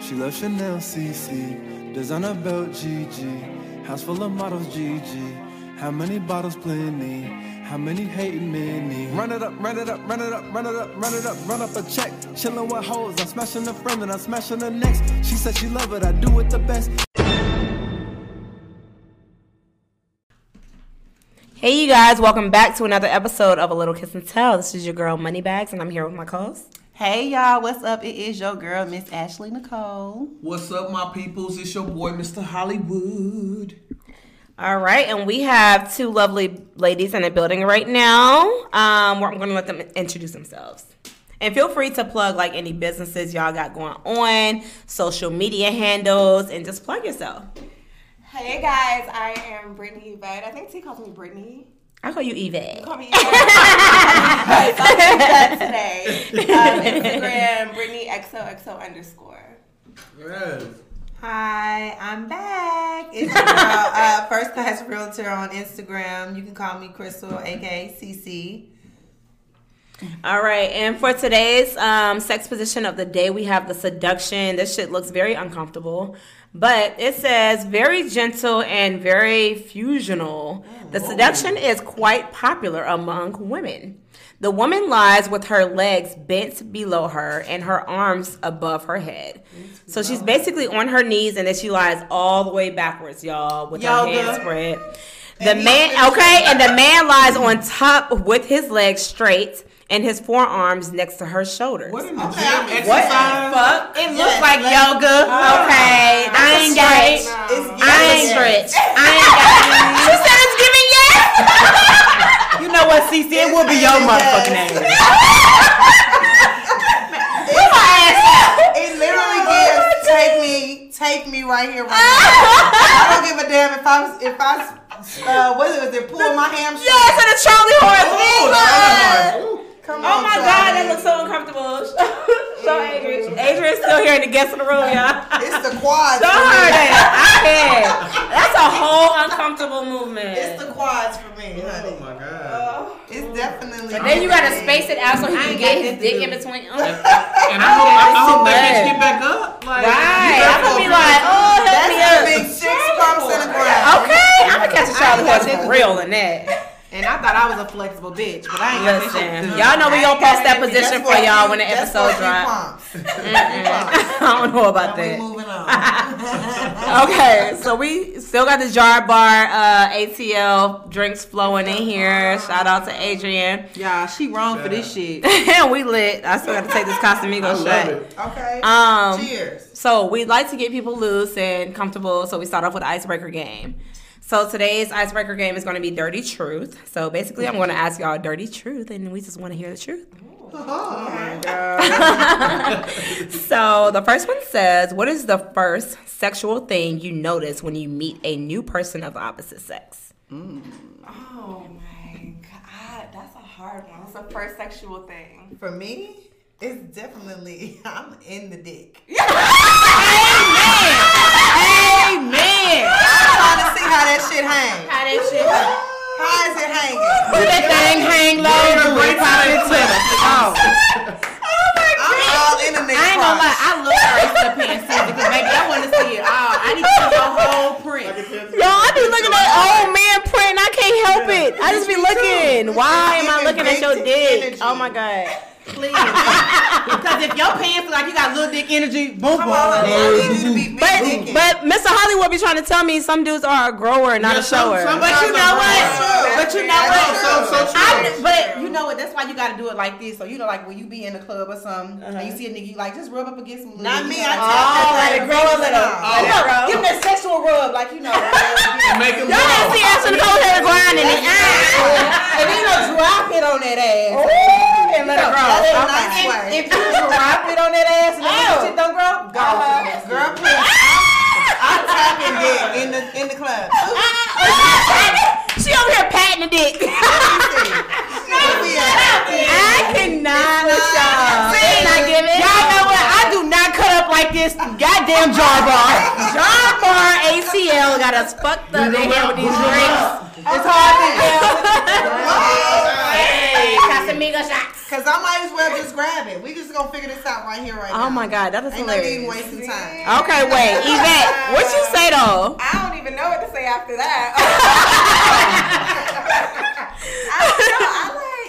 She loves Chanel CC, designer belt GG, house full of models GG. How many bottles plenty? How many hating many? Run it up, run it up, run it up, run it up, run it up, run up a check. Chillin' with hoes, I'm smashing the friend and I'm smashing the next. She said she love it, I do it the best. Hey, you guys, welcome back to another episode of A Little Kiss and Tell. This is your girl Moni Bagz, and I'm here with my co-host. Hey y'all, what's up? It is your girl, Miss Ashley Nicole. What's up, my peoples? It's your boy, Mr. Hollywood. All right, and we have two lovely ladies in the building right now. Um, where I'm going to let them introduce themselves. And feel free to plug like any businesses y'all got going on, social media handles, and just plug yourself. Hey guys, I am Brittany Yvette. I think T calls me Brittany. I call you Yvette. Call me Yvette. so I'll today. Um, Instagram, Brittany XOXO underscore. Yes. Hi, I'm back. It's your girl, uh, First Class Realtor on Instagram. You can call me Crystal, aka CC. All right, and for today's um, sex position of the day, we have the seduction. This shit looks very uncomfortable, but it says very gentle and very fusional. The seduction is quite popular among women. The woman lies with her legs bent below her and her arms above her head. So she's basically on her knees and then she lies all the way backwards, y'all, with her hands spread. The man, okay, and the man lies on top with his legs straight and his forearms next to her shoulders. What in the Okay, gym I'm- exercise? Fuck. It looks Yes, like let- yoga. Okay, I ain't got it. I ain't yoga. stretch. I ain't got She said it's giving yes. You know what, CC? It will be your motherfucking name. It literally gives take me, take me right here, right now. I don't give a damn if I was, if I, uh, what is it? Pull my hamstring. Yes, and the Charlie horse. Ooh, Come Oh on, my Charlie. god, that looks so uncomfortable. Show Adrian. Adrian's still here in the guest in the room, y'all. It's the quads. Show for her me. that. I can't. That's a whole uncomfortable movement. It's the quads for me, Oh honey. my god. Uh, it's definitely. But then you gotta space it out so he can get his dick do. in between. Oh. And I hope, I, I hope that Right. bitch get back up. Like, Right. I'm better gonna be go like, oh, help That's me a up. big six pumps in the ground. Okay, I'm gonna catch a Charlie horse I ain't got real in that. And I thought I was a flexible bitch, but I ain't got that shit Listen, to do. y'all know we gonna post that position for for y'all when the episode for you drop. pumps. I don't know about Now we that. moving on. Okay, so we still got the jar bar uh, ATL drinks flowing in here. Shout out to Adrian. Y'all, she wrong for this shit. and we lit. I still got to take this I Casamigo love shot. Okay. Um, Cheers. So we like to get people loose and comfortable. So we start off with icebreaker game. So today's icebreaker game is going to be dirty truth. So basically, I'm going to ask y'all dirty truth, and we just want to hear the truth. so the first one says, "What is the first sexual thing you notice when you meet a new person of the opposite sex?" Oh my god, that's a hard one. What's the first sexual thing? For me, it's definitely I'm in the dick. Amen. I'm trying to see how that shit hang. How that shit? Hang. How is it hanging? Let that thing hang low. Yeah, great Pop it time. Twitter. Oh. oh I'm all in the nigga I ain't gonna lie. I look right to the pants because baby, I want to see it all. I need to see your whole print. Yo, I be looking at old man print. I can't help it. I just be looking. Why am I looking at your dick? Oh my god. Please. because if your pants look like you got little dick energy, boom, Come on, I need to be big But dicking. but Mr. Hollywood be trying to tell me some dudes are a grower, not Yeah, a shower. some- But you know what? That's true. But you know what? So, so true. I, but you know what? That's why you got to do it like this. So you know, like when you be in the club or something, and you see a nigga, you like just rub up against him. Not me, I Oh, tap let that it grow a little. Oh, You know, give him that sexual rub, like you know. Make him Y'all didn't go. see Ashley Nicole here grinding it. Ah. and then you know, drop it on that ass. and let it grow. That's a Okay. nice way. If you drop it on that ass and that oh. shit don't grow, go. Uh-huh. Girl, please. I'm tapping dick in the in the club. She over here patting the dick. I cannot y'all. See, I give it? Y'all know what? I do not like this goddamn jar bar. Jar Bar ATL got us fucked up in here with these drinks. It's hard to tell. Hey, Amiga shots. Cause I might as well just grab it. We just gonna figure this out right here, right oh now. Oh my god, that is Ain't no need hilarious. wasting time. Okay, wait, Yvette, what you say though? I don't even know what to say after that. I don't know. I like.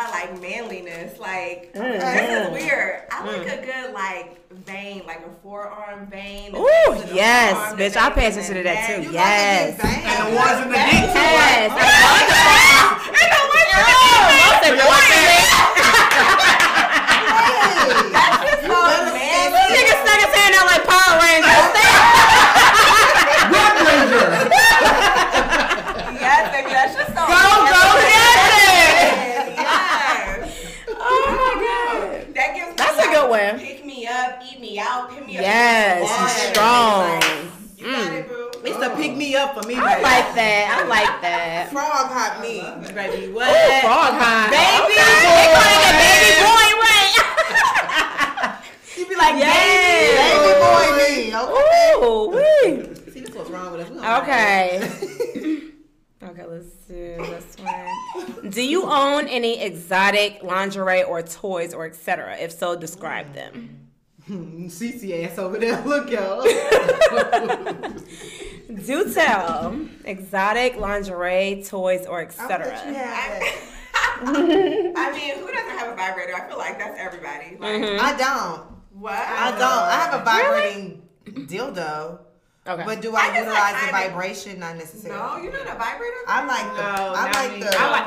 I'm turned on by like manliness. Like Mm-hmm. this is mm. weird. I like mm. a good like vein, like a forearm vein. Ooh, yes, bitch, I pay attention to that too. You Yes. Like a good And the bang. ones in the dick too. Yes. That's just so manly. Nigga stuck his hand out like Power Rangers. Red Ranger. Yes, baby, that's just so. Go, go, yes. Yes. Oh my god. That gives me That's a like, good one. Pick me up, eat me out, pick me up. Yes, Yes. he's strong. You got it, mm. boo. It's the pick me up for me, I baby. like that. I like that. frog hot me, oh, baby. What? Ooh, frog high. Baby Okay. boy. They call it a baby boy, right? You be like, Yes. baby boy me. Okay. Ooh, wee. See, this what's wrong with us. We don't Okay. Okay, let's do this one. Do you own any exotic lingerie or toys or etc.? If so, describe them. CC ass over there. Look, y'all. Do tell. Exotic lingerie, toys, or etc. I mean, who doesn't have a vibrator? I feel like that's everybody. Like, Mm-hmm. I don't. what? I don't. I have a vibrating dildo. Okay. But do I I, guess I utilize the kinda- vibration? Not necessarily. No, you're not a vibrator. I like the. No, I not like me. the. I like-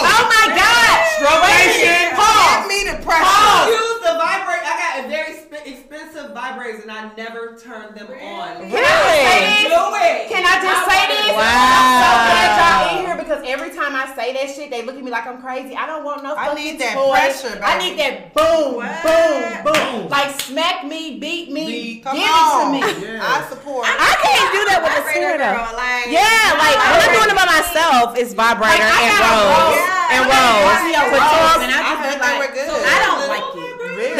oh my god! Strobation. Give me the pressure. I use the vibrate. I got a very sp- expensive vibrators and I never turn them on. Really? Do it. Can I just say this? Wow. I'm so glad y'all in here because every time I say that shit, they look at me like I'm crazy. I don't want no I need that toy. pressure, I need that boom, What? boom, boom. Like smack me, beat me, Come give on. it to me. I support. I can't do that with a Vibrator toy though. girl, like, Yeah, like when I'm doing it by myself, it's vibrator Like, and rose rose. and rose. I got a and I I just heard be they like. I don't like it. Really?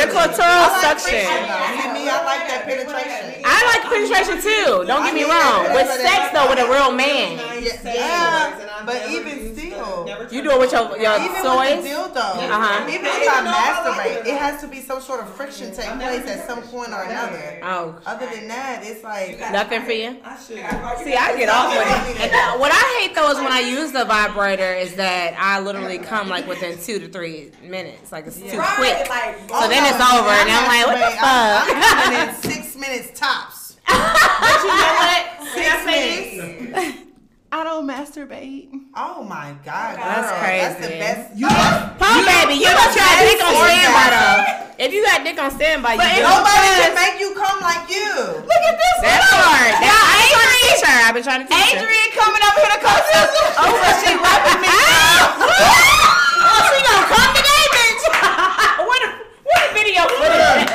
The clitoral suction. See me, I like that penetration. I like penetration too. Don't get me wrong. With sex though, with a real man, Yeah, yeah, but even still. you do it with your your Even toys. with the dildo, Uh-huh. even if I masturbate, it has to be some sort of friction take place at some point or another. Oh, Other than that, it's like nothing for you. I should. See, I get off with it. And uh, what I hate though is when I use the vibrator is that I literally come like within two to three minutes. Like it's too Right, quick. like, So then it's over, and I'm like, what the fuck? I'm six minutes tops. But you know what? Can I Six say minutes. This? I don't masturbate. Oh my god, girl. That's crazy. That's the crazy. best. Paul, baby, you got your dick on standby though. If you got dick on standby, you. Nobody can make you come like you. Look at this That part. That, I ain't trying to teach her. I've been trying to teach her. Adrian coming over here to come to Oh, but she rubbing me. oh, she gonna come today, bitch. what a what a video footage.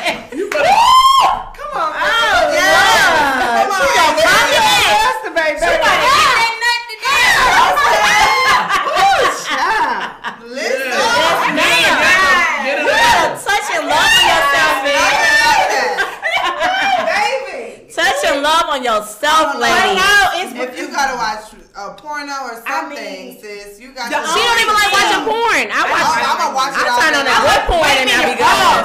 Come on, Oh, yeah. yeah. Come on, She gonna come today. Masturbate, She baby. gonna get that nut today. Listen. Man, Get you it gotta touch and love on yourself, man. Baby. Touch and love on yourself, lady. If you gotta watch a porno or something, sis, you got to. She don't even like watching porn. I watch. Oh, I'ma watch it I all turn on that long. good porn and I be good.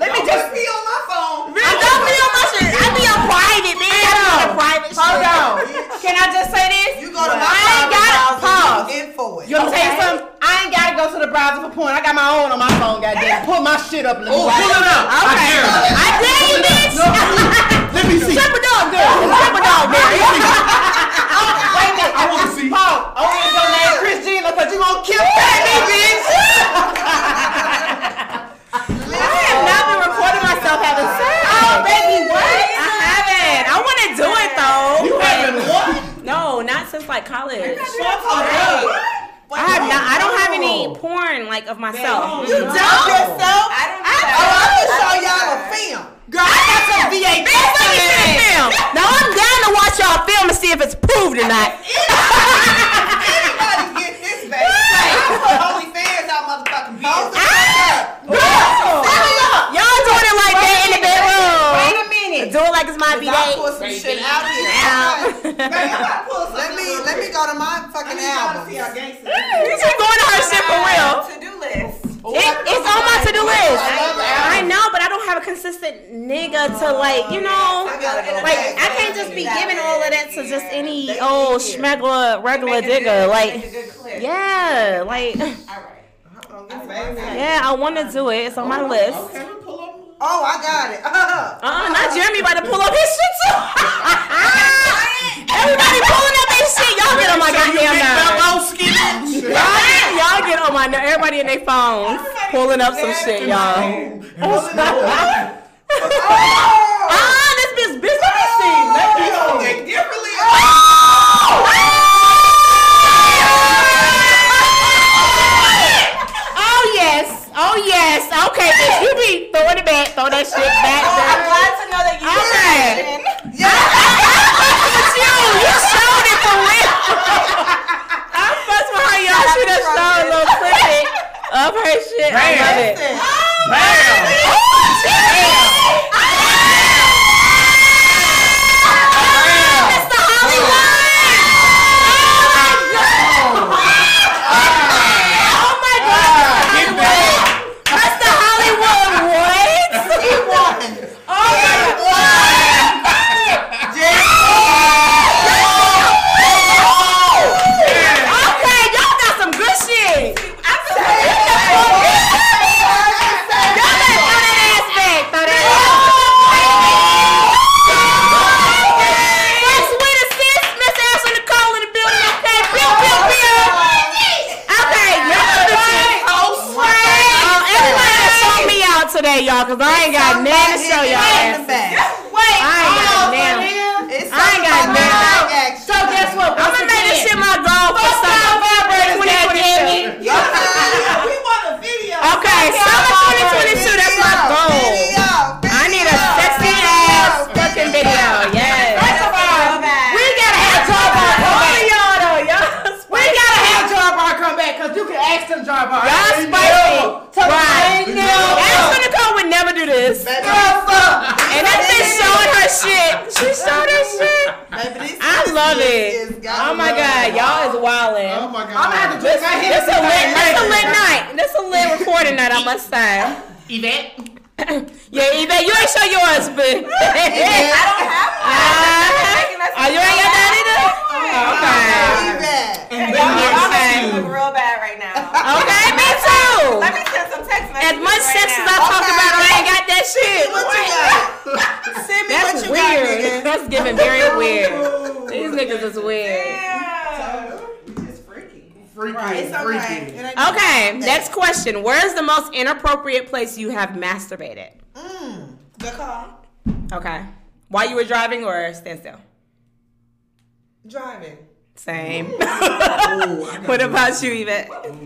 Let me just be on my phone. I don't be on my shit. I be on private, man. I be on private shit. Hold on. Can I just say this? You go to my I ain't got it. Pause. browser, you in for it. You want to tell you something? I ain't got to go to the browser for porn. I got my own on my phone, goddamn. Pull my shit up let me Oh, pull it. it up. I Okay. I dare you, bitch. Let me see. Triple dog, girl. Triple dog, girl. Wait a minute. I want to see. Paul, only if your name Chris Gina, because you gonna kill me, bitch. I have not been recording myself having sex. Oh, baby, what? I haven't. I want to do it though. You haven't what? No, not since like college. What? I have not. I don't have any porn like of myself. You dump yourself. I don't do Oh. I can show y'all a film. Girl, I got some VHS. Bitch, let me see the film. Now I'm down to watch y'all film and see if it's proved or not. Anybody get this, baby? I put OnlyFans out, motherfucking bitch. Ah, y'all doing it like that in the bedroom. Wait a minute. Do it like it's my I B-Day. some shit out here. now. Let me let me go to my fucking album. You should go into her shit for real. To do list. It, it's on my to-do list. I know, but I don't have a consistent nigga to like, you know, like I can't just be giving all of that to just any old schmegler regular digger. Like, yeah, like, yeah, I want to do it. It's on my list. Okay, we pull up. Oh, I got it. Uh huh. Uh huh. not Jeremy about to pull up his shit too. Everybody pulling up their shit. Y'all get on my goddamn nerves. Y'all, y'all get on my nerves. Everybody in their phones pulling up some shit, y'all. Ah, this bitch busy. Let me see. Oh oh yes. Okay, bitch, you be throwing it back, throw that shit back. I'm glad to know that you Okay. listen. But you, you showed it for real. I fussed with her, y'all. She done showed a little clip of her shit. I love it. Bam! Oh, Mr. y'all is wildin'. Oh my god. I'm gonna have to drink my This a lit, this a lit night. This a lit recording night, I must say. Yvette. Yeah, Yvette, you ain't show yours, but. I don't have Ah, oh, you ain't got that either? Okay. Leave that. one. Y'all Okay. making me look real bad right now. Okay, me too. Let me send some text messages As much right sex as I now. talk Okay. about, I ain't got that shit. What you got? Send me That's what you weird. got, nigga. That's giving very weird. These niggas is weird. Yeah. Freaky. It's okay. Freaky. It Okay, next question. Where is the most inappropriate place you have masturbated? Mm, the car. Okay. While you were driving or stand still? Driving. Same. Ooh, I got what you. about you, Yvette? Driving.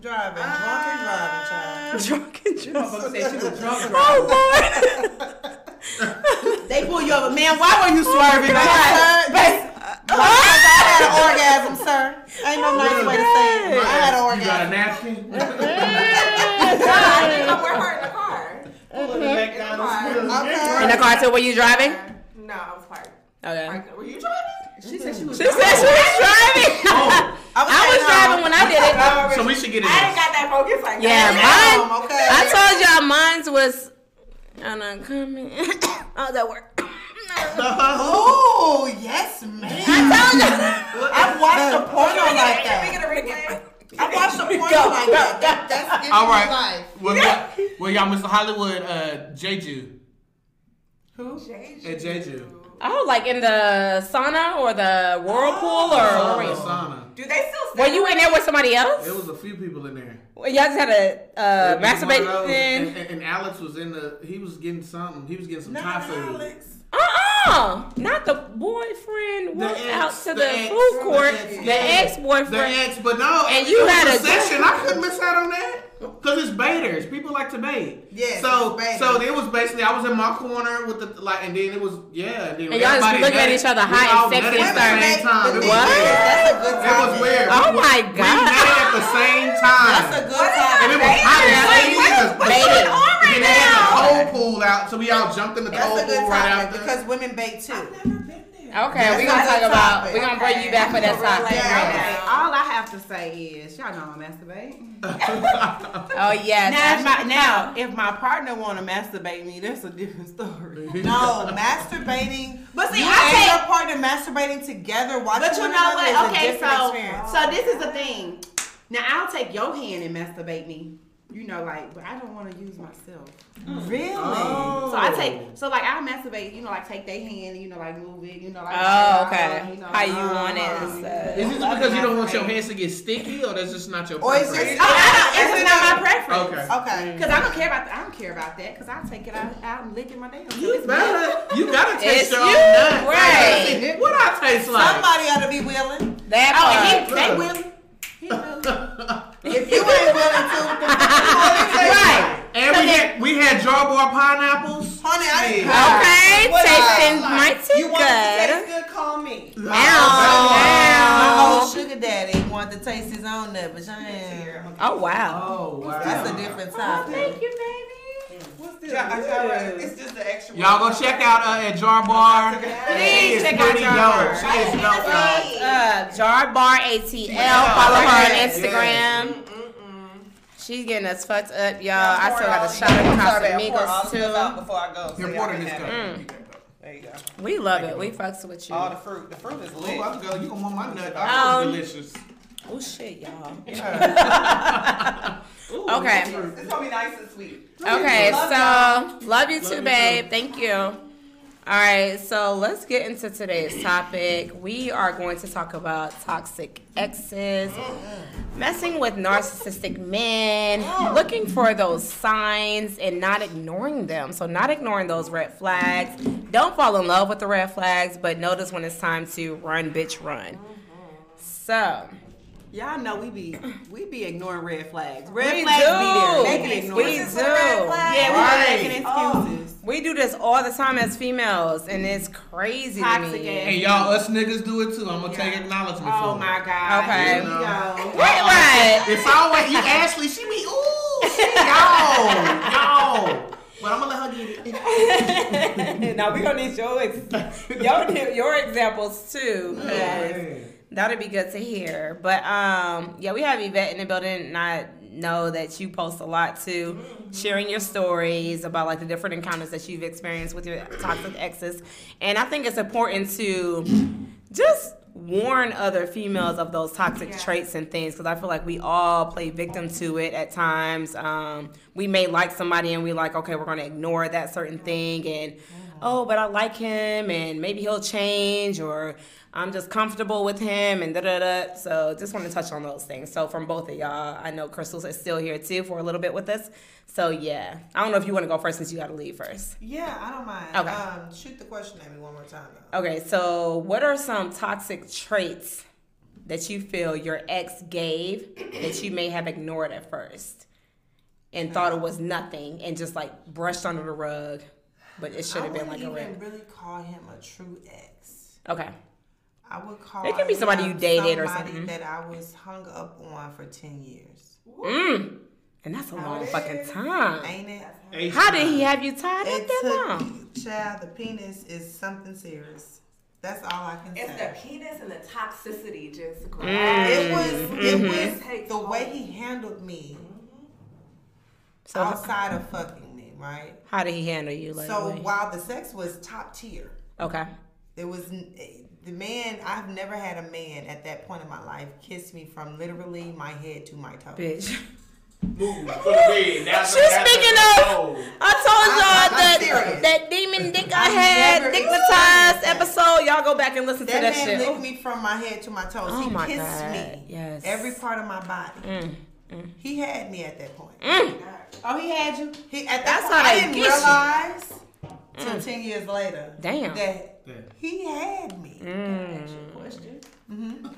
Drunk and driving, child. Drunk and drunk. Motherfucker said she was drunk. Oh, Lord. They pull you over, man. Why were you swerving? Sir, I had an orgasm, sir. Ain't no nice oh way to say it. I had an orgasm. You got a orgasm. napkin? But we're her in the car. Pulling it back down uh-huh. Okay. In the car too, were you driving? No, I was parked. Okay. Parked. Were you driving? She said she was driving. She said she was driving. Oh, I was driving when I did it. so we should get it. I didn't got that focus like Yeah, that. mine. Home, okay. I told y'all mine's was. I'm not coming. How's oh, that work? Oh, yes, man. I I watched a porno like We that. get a replay. I watched a porno like that. that that's giving All me life. Well, y'all, well, y'all, Mr. Hollywood, uh, Jeju. Who? At Jeju. Oh, like in the sauna or the whirlpool or Oh, where the sauna. Do they still Were you in there with somebody else? There was a few people in there. Well, Y'all just had a uh, It was one of masturbate thing. And, and, and Alex was in the. He was getting something. He was getting some Thai food. Uh-uh. Not the boyfriend The went ex- out to the the, ex- food the court. The ex-boyfriend. The ex, but no. And you had a a- session. I couldn't miss out on that. Cause it's baiters. People like to bait. Yes, So so it was basically I was in my corner with the like, and then it was yeah. Then And y'all just looking at each other high and sexy at the same time. It was What? weird. That's a good It was weird. Oh We- my We God. at the same time. That's a good time. and it was hot as Wait, hell. what- Niggas what's going on And then they had the now? cold pool out, so we all jumped in the That's cold a good pool right after. because women bake too. Okay, we're gonna talk about. We're gonna bring you back for that topic. Yeah. All I have to say is, y'all know I masturbate. Oh yes. Now, if my, now, if my partner want to masturbate me, that's a different story. No, masturbating. But see, you I and take- your partner masturbating together. Watching But you know is what? a Okay, different so experience. so this is the thing. Now I'll take your hand and masturbate me. You know, like, but I don't want to use myself. really? So I take, so like I masturbate. You know, like take their hand, and, you know, like move it. You know, like Oh, okay. you know, How you uh, want it? uh, and. Is this because you don't want your hands to get sticky, or that's just not your Or is preference? this- Oh, I don't, it's not my preference. Okay. Okay. Cause I don't care about I don't care about that. Cause I take it out, out and lick it my damn. You better. You gotta It's taste your you, own nut. right. What I taste like? Somebody ought to be willing. That Oh, part. and he, they will. He will. If you ain't willing to, what the fuck you willing to? Right. And we had we had jar bar pineapples. Honey, I Okay, What tasting I- mighty You want it to taste good. good? Call me. My Now, old sugar daddy wanted to taste his own nut, but I ain't. Oh wow. Oh wow. That's a different oh, topic. Thank you, baby. What's this? It's just the extra. Y'all go check out uh, at Jar Bar. Please check out Jar. Bar. She is dope, guys. Uh, Jar Bar ATL. Follow her on Instagram. She's getting us fucked up, y'all. I still got a shot of Casamigos too. Before I go. so y'all pour this cup. it. You can go. There you go. We love it. We fucks with you. All the fruit. The fruit is Oh, lit. I was gonna, you gonna want my nut. Um, That was delicious. Oh shit, y'all. Ooh, Okay. It's gonna be nice and sweet. Okay, Love so love you too, you babe. too. Thank you. All right, so let's get into today's topic. We are going to talk about toxic exes, messing with narcissistic men, looking for those signs and not ignoring them. So, not ignoring those red flags. Don't fall in love with the red flags, but notice when it's time to run, bitch, run. So, Y'all know we be we be ignoring red flags. Red We flags do. be there. They can We do. Yeah, we Right. be making oh. excuses. we do this all the time as females, and it's crazy Toxic to me. ass. And y'all, us niggas do it too. I'm gonna take acknowledgement Oh for it. Oh my it. god. Okay. Here we go. Right, right. It's always you, Ashley. She be ooh, she yo, yo. But I'm gonna let her get it. now we gonna need your ex- your your examples too. 'cause That'd be good to hear. But um, yeah, we have Yvette in the building, and I know that you post a lot too, sharing your stories about like the different encounters that you've experienced with your toxic exes. And I think it's important to just warn other females of those toxic traits and things because I feel like we all play victim to it at times. Um, we may like somebody and we like, okay, we're gonna ignore that certain thing and oh, but I like him and maybe he'll change or I'm just comfortable with him and da da da. So just want to touch on those things. So from both of y'all, I know Crystal is still here too for a little bit with us. So yeah, I don't know if you want to go first since you got to leave first. Yeah, I don't mind. Okay. Um, shoot the question at me one more time though. Okay, so what are some toxic traits that you feel your ex gave that you may have ignored at first and thought it was nothing and just like brushed under the rug, but it should have been like a red. really call him a true ex. Okay. I would call. It could be somebody you him dated or somebody something. that I was hung up on for ten years. Mm. And that's a long fucking time. Ain't it? H How did he have you tied up It that long? child. The penis is something serious. That's all I can It's say. It's the penis and the toxicity just Mm. It was. It Mm-hmm. was the way he handled me So outside of fucking me, right? how did he handle you? Like, So while the sex was top tier, okay. There was n- the man. I've never had a man at that point in my life kiss me from literally my head to my toes. Bitch. Move for the bed. That's She's that's speaking of- I told y'all I'm that serious. that demon dick I I've had, never dickmatized episode. Y'all go back and listen That, to that man shit. licked me from my head to my toes. Oh he my kissed God. me. Yes. Every part of my body. Mm, He had me at that point. Oh, he had you. He, at that That's point, how I they didn't get you. Realize till ten years later Damn. that Yeah. he had me. Mm. Question.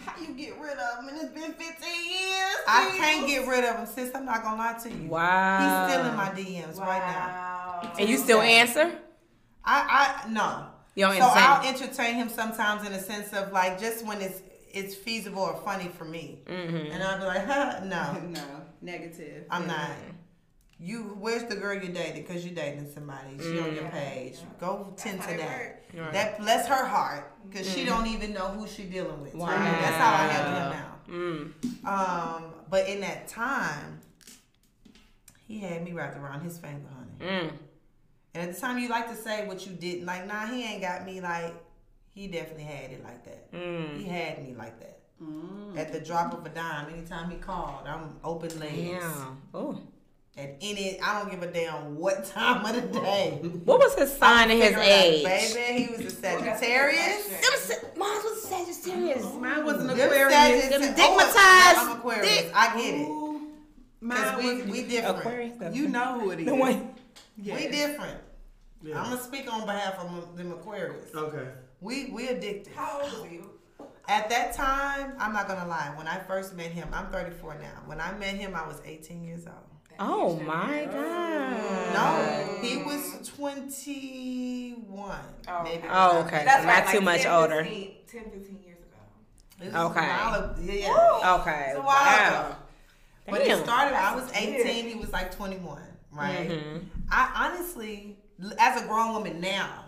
How you get rid of him? And it's been 15 years. I can't get rid of him, sis. I'm not gonna lie to you. Wow. He's still in my DMs right now. And you still answer? I, I no. You don't so entertain? I'll entertain him sometimes in a sense of like just when it's it's feasible or funny for me, Mm-hmm. and I'll be like, huh, no, No, negative. I'm not. You, where's the girl you dated? Because you're dating somebody. She on your page. Go tend to that. Right. That bless her heart, because she don't even know who she dealing with. Wow. That's how I handle him now. Mm. Um, but in that time, he had me wrapped around his finger, honey. Mm. And at the time, you like to say what you didn't. Like, nah, he ain't got me like. He definitely had it like that. Mm. He had me like that. At the drop of a dime, anytime he called, I'm open legs. Damn. Oh. At any, I don't give a damn what time of the day. What was his sign and his Figure it out, age? baby. He was a Sagittarius. Them sa- Mine was a Sagittarius. Mine was an Them Aquarius. Sagittarius- Them oh, dickmatized I'm Aquarius. I get it. Ooh, Because Mine we, was we different. Aquarius. You know who it is. The one. Yeah. We different. Yeah. I'm gonna speak on behalf of them Aquarius. Okay. We we addicted. How old were you? At that time, I'm not gonna lie. When I first met him, I'm 34 now. When I met him, I was 18 years old. Oh my god. No, he was 21. Oh, maybe. okay. Oh, okay. That's Not right, too like much 10, older. 15, 10, 15 years ago. This is a Okay. of- yeah. Okay. It's a Wow. ago. But it started. I was 18. He was like 21. Right. Mhm. I honestly, as a grown woman now,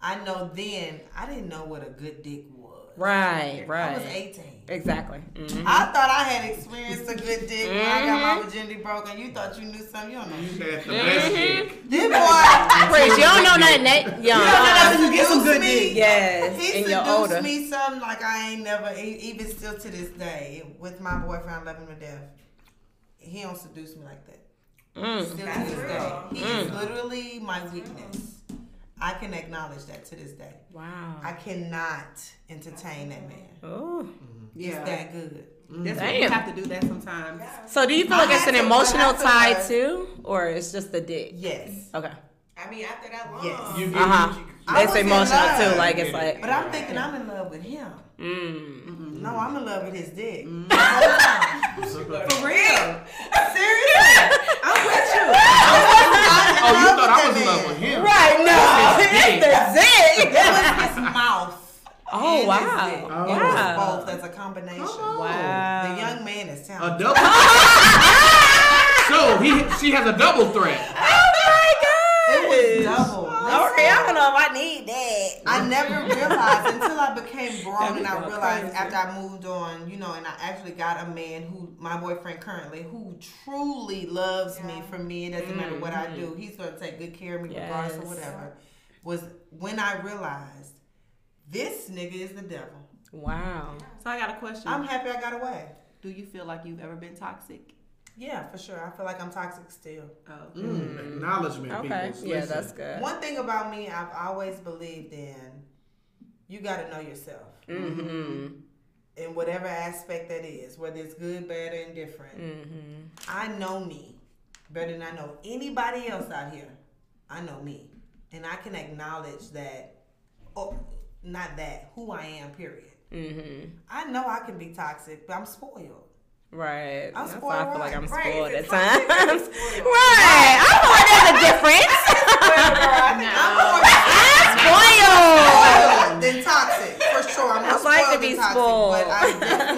I know then I didn't know what a good dick was. Right. Right. I was Right. 18. Exactly. Mhm. I thought I had experienced a good dick when I got Mm-hmm. my virginity broken. You thought you knew something. You don't know. You shit. had the best dick. This boy, Chris, you don't know nothing. That young. nothing. You get some good me. dick. Yes. he And you're seduced older. me something like I ain't never, e- even still to this day, with my boyfriend, I love him to death. He don't seduce me like that. Mm. Still to That's this real. day. He is literally my weakness. I can acknowledge that to this day. Wow. I cannot entertain that man. Oh. It's Yeah. that good. That's what you have to do that sometimes. So do you feel I like it's an to, emotional tie that- too, or it's just the dick? Yes. Okay. I mean, after that long. Yes. You get Uh huh. I It's was in emotional love. too. Like it's like. But I'm thinking I'm in love with him. Mm. No, I'm in love with his dick. The whole time. For real. Seriously. I'm with you. Oh, you thought I was in love with him. Right. No. dick. the dick. It was his mouth. Oh wow. his dick. Oh. It was Wow. both as a combination. Wow. The young man is talented. A double. so he, she has a double threat. Oh my god! It was double. Okay, I don't know if I need that. I never realized until I became grown and I realized crazy. after I moved on, you know, and I actually got a man who, my boyfriend currently, who truly loves me for me. It doesn't matter what I do. Mm-hmm. He's going to take good care of me regardless of whatever. Was when I realized this nigga is the devil. Wow. So I got a question. I'm happy I got away. do you feel like you've ever been toxic? Yeah, for sure. I feel like I'm toxic still. Oh. Mm, acknowledgement, Okay. people. Yeah, Listen. that's good. One thing about me, I've always believed in you got to know yourself. Mm-hmm. in whatever aspect that is, whether it's good, bad, or indifferent. Mm-hmm. I know me better than I know anybody else out here. I know me. And I can acknowledge that, oh, not that, who I am, period. Mm-hmm. I know I can be toxic, but I'm spoiled. Right. I'm That's why I feel like I'm right. spoiled Right, at times. spoiled. right. I feel like there's a difference. I'm more spoiled. spoiled than toxic, for sure. I'm I like to be toxic, spoiled. but I'm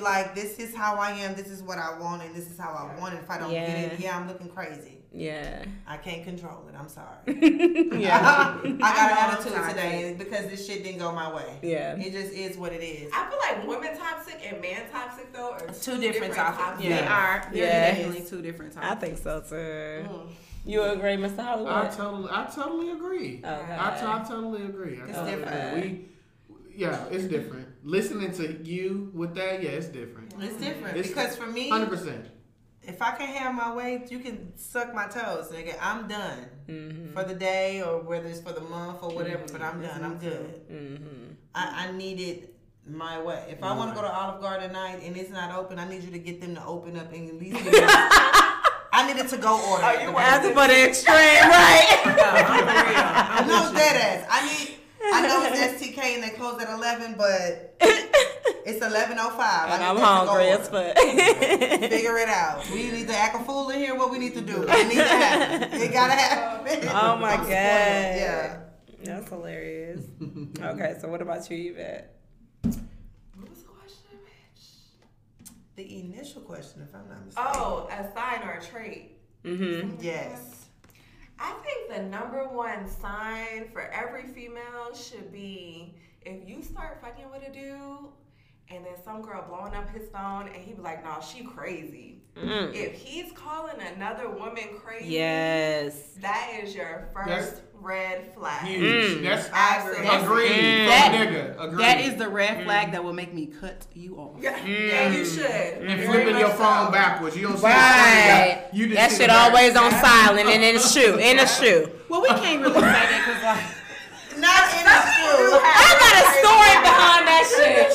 like, this is how I am, this is what I want, and this is how I want it. If I don't get it, Yeah. yeah, I'm looking crazy. Yeah. I can't control it. I'm sorry. Yeah. I got an attitude toxic. today because this shit didn't go my way. Yeah. It just is what it is. I feel like women toxic and man toxic though are Two different topics. They Yeah. are. They're Yeah. definitely two different types I think so too. Mm. You agree, Mr. Hollywood? I totally, I totally agree. Okay. I, t- I totally agree. I It's totally different. agree. We, yeah, it's different. Listening to you with that, yeah, it's different. It's different It's because for me, Hundred percent. if I can have my way, you can suck my toes, nigga. I'm done Mm-hmm. for the day or whether it's for the month or whatever. But I'm done. I'm good. Mm-hmm. I, I need it my way. If I want to go to Olive Garden tonight and it's not open, I need you to get them to open up and at least. Give I need it to go order. Oh, you That's for the extreme, right? I know that ass. I need. I know it's STK and they close at eleven, but it's eleven oh five. and I'm hungry as fuck. Figure it out. We need to act a fool in here. What we need to do? It needs to happen. It gotta happen. Oh my I'm god. spoiled. Yeah. That's hilarious. okay, so what about you, Yvette? What was the question, bitch? The initial question, if I'm not mistaken. Oh, a sign or a trait. Mm-hmm. Yes. I think the number one sign for every female should be if you start fucking with a dude and then some girl blowing up his phone and he be like, nah, she crazy. Mm. If he's calling another woman crazy, Yes. that is your first That's- red flag. Huge. That's mm. Absolutely. agreed. Mm. That- From a nigga. Agreed. That is the red flag that will make me cut you off. Yeah, and you should. and Very flipping your phone so. backwards. You don't see Right. You That shit the back. always on silent and in a shoe. In a shoe. Well, we can't really say that because like. Not in a shoe. I got a story behind that shit.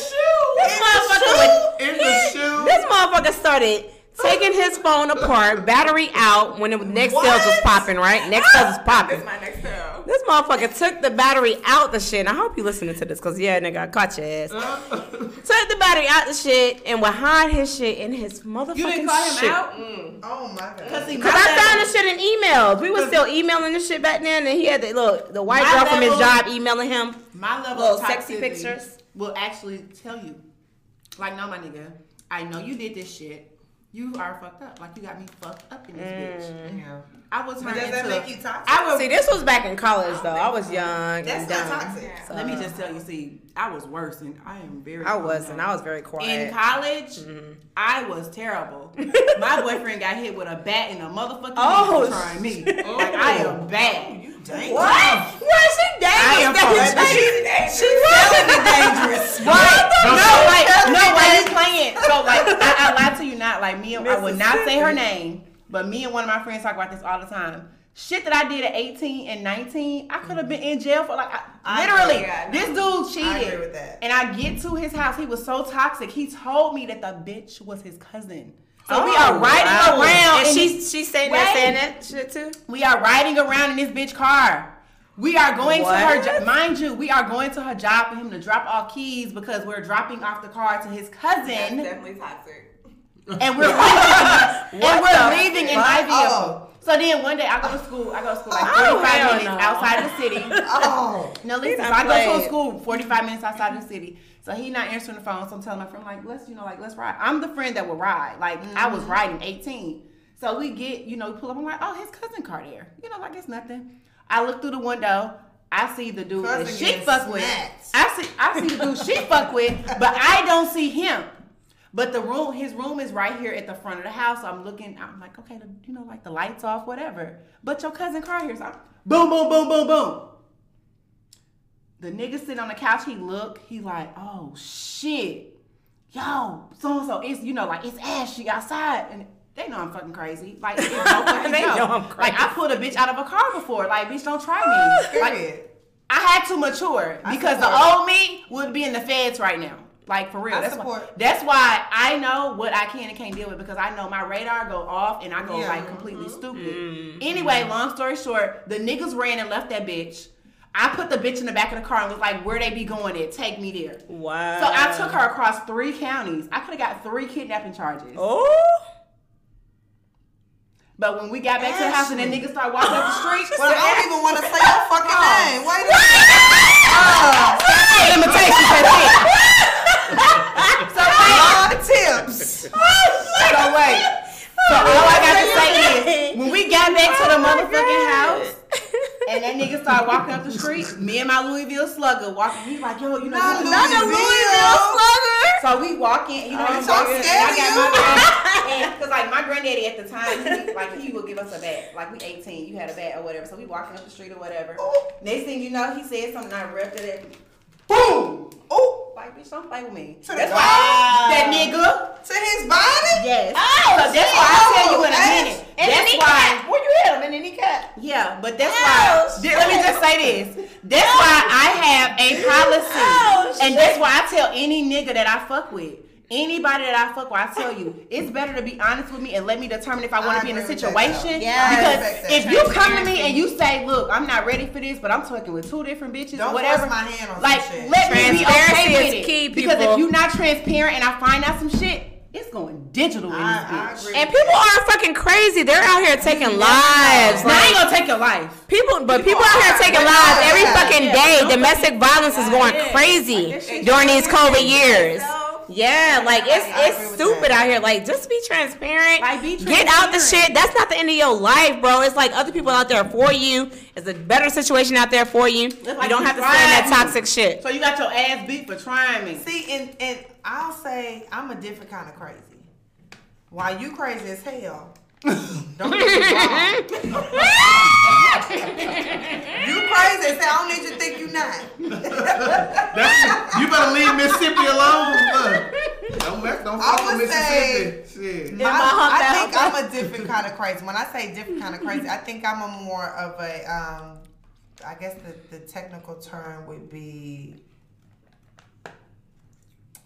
This motherfucker was- in the shoe. This motherfucker started taking his phone apart, battery out when it was Nextels was popping, right? Nextels was ah! popping. That's my next tell. This motherfucker took the battery out the shit. And I hope you listening to this, cause yeah, nigga, I caught your ass. took the battery out the shit and would hide his shit in his motherfucking You didn't call him shit. out? Mm. Oh my god. Cause see, Cause my I found level- the shit in emails. We was still emailing this shit back then, and he had the look the white My girl from his job emailing him. my level Little of sexy pictures. will actually tell you, like, no, my nigga, I know you did this shit. You are fucked up. Like you got me fucked up in this bitch. Yeah. I was But turned does that into. make you toxic? I was. See, this was back in college though. I was young That's and not dumb. toxic. So, let me just tell you. See, I was worse, and I am very. I wasn't. I was very quiet In college, Mm-hmm. I was terrible. My boyfriend got hit with a bat in a motherfucking Oh, oh, trying me. Like I am bad. You dangerous. What? What? She I am dangerous. fucking- She was dangerous. Right? Don't No, say- like no, why you playing? So like, I, I lie to you not. Like me, and I would not say her name, but me and one of my friends talk about this all the time. Shit that I did at 18 and 19, I could have been in jail for like I, I literally. agree, I this dude cheated. I agree with that. And I get to his house, he was so toxic. He told me that the bitch was his cousin. So we are riding wow. around, And in she this- she saying that saying that shit too. we are riding around in this bitch car. We are going What? to her job. Mind you, we are going to her job for him to drop off keys because we're dropping off the car to his cousin. That's definitely toxic. and we're leaving, and we're leaving in my vehicle. Oh. So then one day I go to school. I go to school like Oh, 45 hell minutes no. outside the city. Oh. No, listen. So I go to school 45 minutes outside the city. So he not answering the phone. So I'm telling my friend like, let's you know like let's ride. I'm the friend that will ride. Like I was mm-hmm. riding 18. So we get you know we pull up. I'm like, oh his cousin car there. You know like it's nothing. I look through the window. I see the dude that she fuck with. I see I see the dude she fuck with, but I don't see him. But the room, his room is right here at the front of the house. I'm looking, I'm like, okay, the, you know, like the lights off, whatever. But your cousin car here, so I'm, boom, boom, boom, boom, boom. The nigga sitting on the couch, he look, he like, oh shit, yo, so and so, it's you know, like it's ashy outside, and they know I'm fucking crazy. Like, no fucking They joke. know I'm Like, I pulled a bitch out of a car before. Like, bitch, don't try me. Oh, like, I had to mature because the old me would be in the feds right now. Like for real. I that's why, that's why I know what I can and can't deal with because I know my radar go off and I go Yeah. like completely mm-hmm. stupid. Mm-hmm. Anyway, long story short, the niggas ran and left that bitch. I put the bitch in the back of the car and was like, "Where they be going at? Take me there." Wow. So I took her across three counties. I could have got three kidnapping charges. Oh. But when we got back to the house and the Ashley. niggas started walking up the street, Well, I don't even want to say your fucking Oh. name. Wait a minute. limitations had hit. So wait, Long tips. So wait. So all I got to say is, when we got back to the motherfucking house, and that nigga started walking up the street, me and my Louisville slugger walking. He's like, yo, you know, Not who- Louisville. Slugger. So we walk in, you know, I'm so and I got my grand, cause like my granddaddy at the time, he, like he would give us a bat. Like we 18, you had a bat or whatever. So we walking up the street or whatever. Ooh. Next thing you know, he said something. I ripped it. At, boom. Like bitch, don't play with me. To That's wow. why that nigga. to his body? Yes. Oh, so that's why I'll tell you in a minute. And that's why. Where you hit him in the kneecap? Yeah, but that's Oh, why. Th- Let me just say this. That's why I have a oh, policy, Oh, and that's why I tell any nigga that I fuck with. Anybody that I fuck with, I tell you, it's better to be honest with me and let me determine if I want to be in a agree with that, though. situation. Yes. I Because if you come to me and you say, "Look, I'm not ready for this, but I'm talking with two different bitches Don't or whatever," force my hand on some like shit. let me be okay with it. key, because people. if you're not transparent and I find out some shit, it's going digital in this I, I bitch. agree. And people that. are fucking crazy. They're out here taking lives. Now, I ain't gonna take your life. people, but people People out here taking lives every fucking Yeah, day. Domestic violence is going Yeah. crazy Like, during these COVID Yourself, years. Yeah, like it's I agree it's stupid out here. Like just be transparent. Like, be transparent. Get out the shit. That's not the end of your life, bro. It's like other people out there for you. It's a better situation out there for you. like you don't you have to stay in that toxic shit. So you got your ass beat for trying me. See, and and I'll say I'm a different kind of crazy. While you crazy as hell, don't get me you crazy as hell. I don't need you to think you not. That's, you better leave Mississippi alone. Look. Don't mess, don't I fuck with would say- Mississippi. Shit. I, my hump I think I'm a different kind of crazy. When I say different kind of crazy, I think I'm a more of a, um, I guess the, the technical term would be,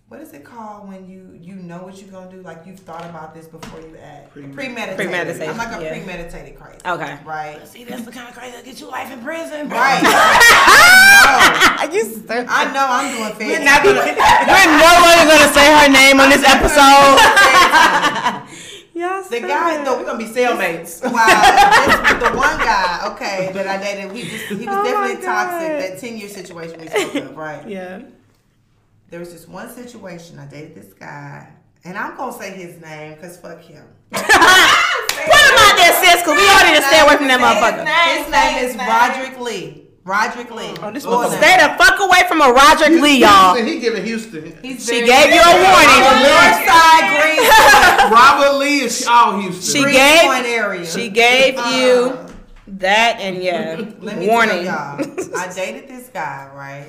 what is it called when you you know what you're gonna do? Like you've thought about this before you act. Premeditated. Premeditated, I'm like a yeah. premeditated crazy. Okay. Right. See, that's the kind of crazy that get you life in prison. Right. I know. you stupid. I know I'm doing fair. We're not gonna. We're no longer gonna say her name on this episode. Y'all The guy, though, We're gonna be cellmates. Wow, this, the one guy, okay, that I dated, he just he was Oh definitely toxic. That ten year situation we spoke of, right? Yeah. There was just one situation I dated this guy, and I'm gonna say his name because fuck him. Put him out there, sis, because we all need to stay away from that motherfucker. His name is Roderick Lee. Roderick Lee. Oh, this was- name. Stay the fuck away from a Roderick Lee, y'all. Houston, he giving Houston. He's She gave you a warning. Northside Green Robert Lee is all Houston. She Green gave- Point area. She gave you Uh, that and yeah, Let me warning. tell y'all, I dated this guy, right?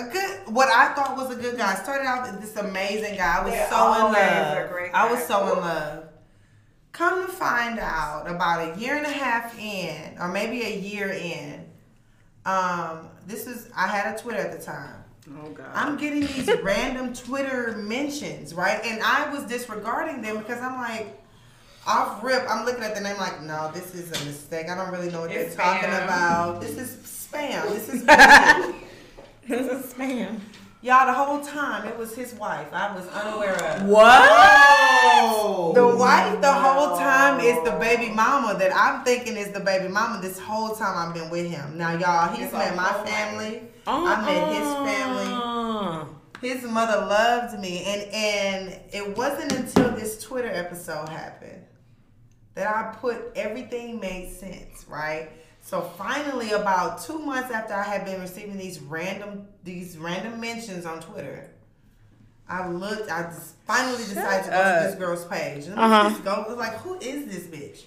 A good, what I thought was a good guy. Started out this amazing guy. I was They so in love. I was so in love. Come to find out, about a year and a half in, or maybe a year in, um, this is I had a Twitter at the time. Oh God. I'm getting these random Twitter mentions, right? And I was disregarding them because I'm like, off rip, I'm looking at the name like, no, this is a mistake. I don't really know what It's they're talking about. This is spam. This is. This is a spam. Y'all, the whole time it was his wife. I was unaware of. Oh. The wife the whole time is the baby mama that I'm thinking is the baby mama this whole time I've been with him. Now y'all, he's It's met a my whole family. I met his family. Uh, His mother loved me, and and it wasn't until this Twitter episode happened that I put everything made sense, right? So finally, about two months after I had been receiving these random these random mentions on Twitter, I looked. I just finally decided to go to this girl's page. And Uh-huh. just go. I was like, who is this bitch?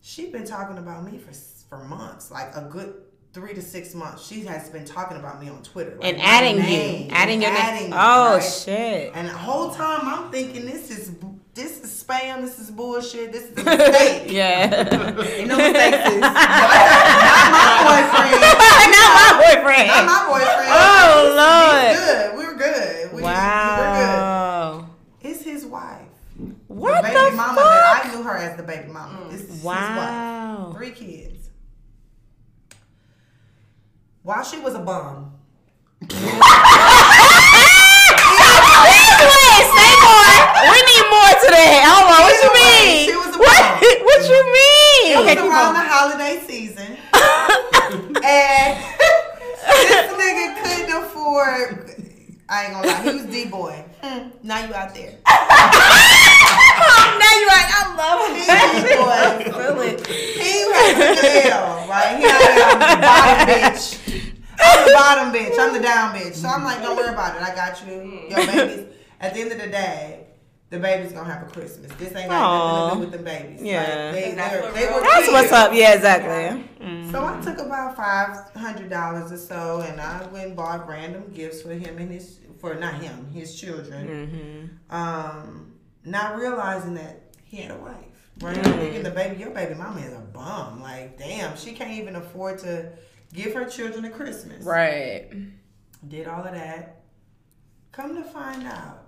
She been talking about me for for months, like a good three to six months. She has been talking about me on Twitter like and adding name, you, adding your adding name. me, Oh right? shit. And the whole time I'm thinking this is this is spam, this is bullshit, this is a mistake. Yeah. Ain't no mistakes. sis. not my boyfriend. Not my boyfriend. Not my boyfriend. Oh, Lord. good. We're good. We, Wow. We're good. It's his wife. What the the, baby mama fuck? that I knew her as the baby mama. This is his Wow. wife. Three kids. While she was a bum. Wait, say more. We today. On. What you mean? she was what? What you mean? It was around the holiday season. and this nigga couldn't afford. I ain't gonna lie, he was D boy. Hmm, now you out there. now you like, I love him. D boy. He was the hell, right? He I'm the bottom bitch. I'm the bottom bitch. I'm the down bitch. So I'm like, don't worry about it. I got you. Your babies. At the end of the day, the baby's gonna have a Christmas. This ain't got nothing to do with the babies. Yeah. Like, they, That's they're- what they real- were That's what's up. Yeah, exactly. So I took about five hundred dollars or so, and I went and bought random gifts for him and his for not him, his children. Um, not realizing that he had a wife. Right? I'm thinking the baby, your baby mama is a bum. Like, damn, she can't even afford to give her children a Christmas. Right. Did all of that. Come to find out,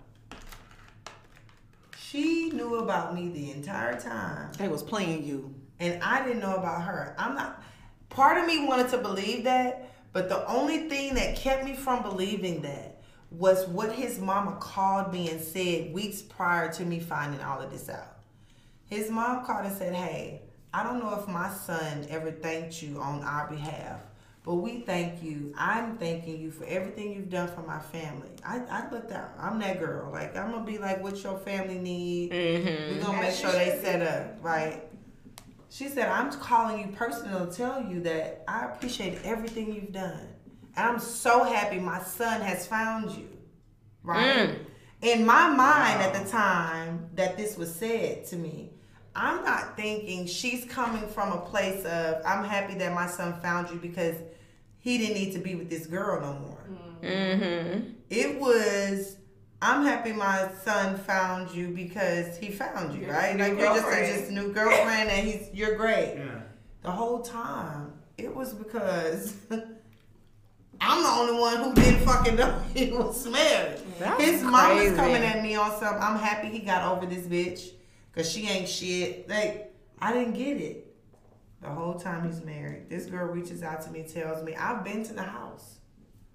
she knew about me the entire time They was playing you. and I didn't know about her. I'm not. Part of me wanted to believe that, but the only thing that kept me from believing that was what his mama called me and said weeks prior to me finding all of this out. His mom called and said, "Hey, I don't know if my son ever thanked you on our behalf, But we thank you. I'm thanking you for everything you've done for my family. I, I looked out. I'm that girl. Like I'm gonna be like, what your family need. Mm-hmm. We're gonna make sure they set up right. She said, I'm calling you personally to tell you that I appreciate everything you've done. And I'm so happy my son has found you. Right? Mm. In my mind at the time that this was said to me, I'm not thinking she's coming from a place of I'm happy that my son found you because he didn't need to be with this girl no more. Mm-hmm. It was I'm happy my son found you because he found you, Your right? new Like you're just a girlfriend. just new girlfriend and he's you're great. Yeah. The whole time it was because I'm the only one who didn't fucking know he was married. That's His mom was crazy. coming at me on something. I'm happy he got over this bitch because she ain't shit. Like I didn't get it. The whole time he's married, this girl reaches out to me, tells me I've been to the house.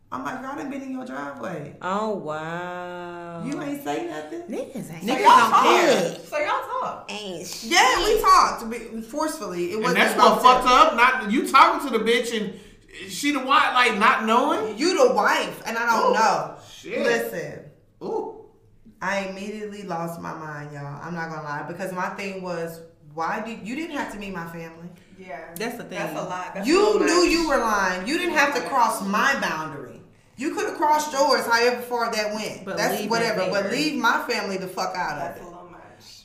I'm like, I done been in your driveway. Oh wow. You ain't say nothing. niggas ain't Niggas y'all don't care. talk. So y'all talk. ain't shit. Yeah, we talked but forcefully. It wasn't that's what fucked to- up. Not you talking to the bitch and she the wife, like not knowing. You the wife, and I don't Ooh, know. shit. Listen, Ooh. I immediately lost my mind, y'all. I'm not gonna lie because my thing was, why did you didn't have to meet my family? Yeah. That's the thing. That's a lot. That's you so knew you were lying. You didn't have to cross my boundary. You could have crossed yours, however far that went. But That's whatever. But leave my family the fuck out of That's it. a little much.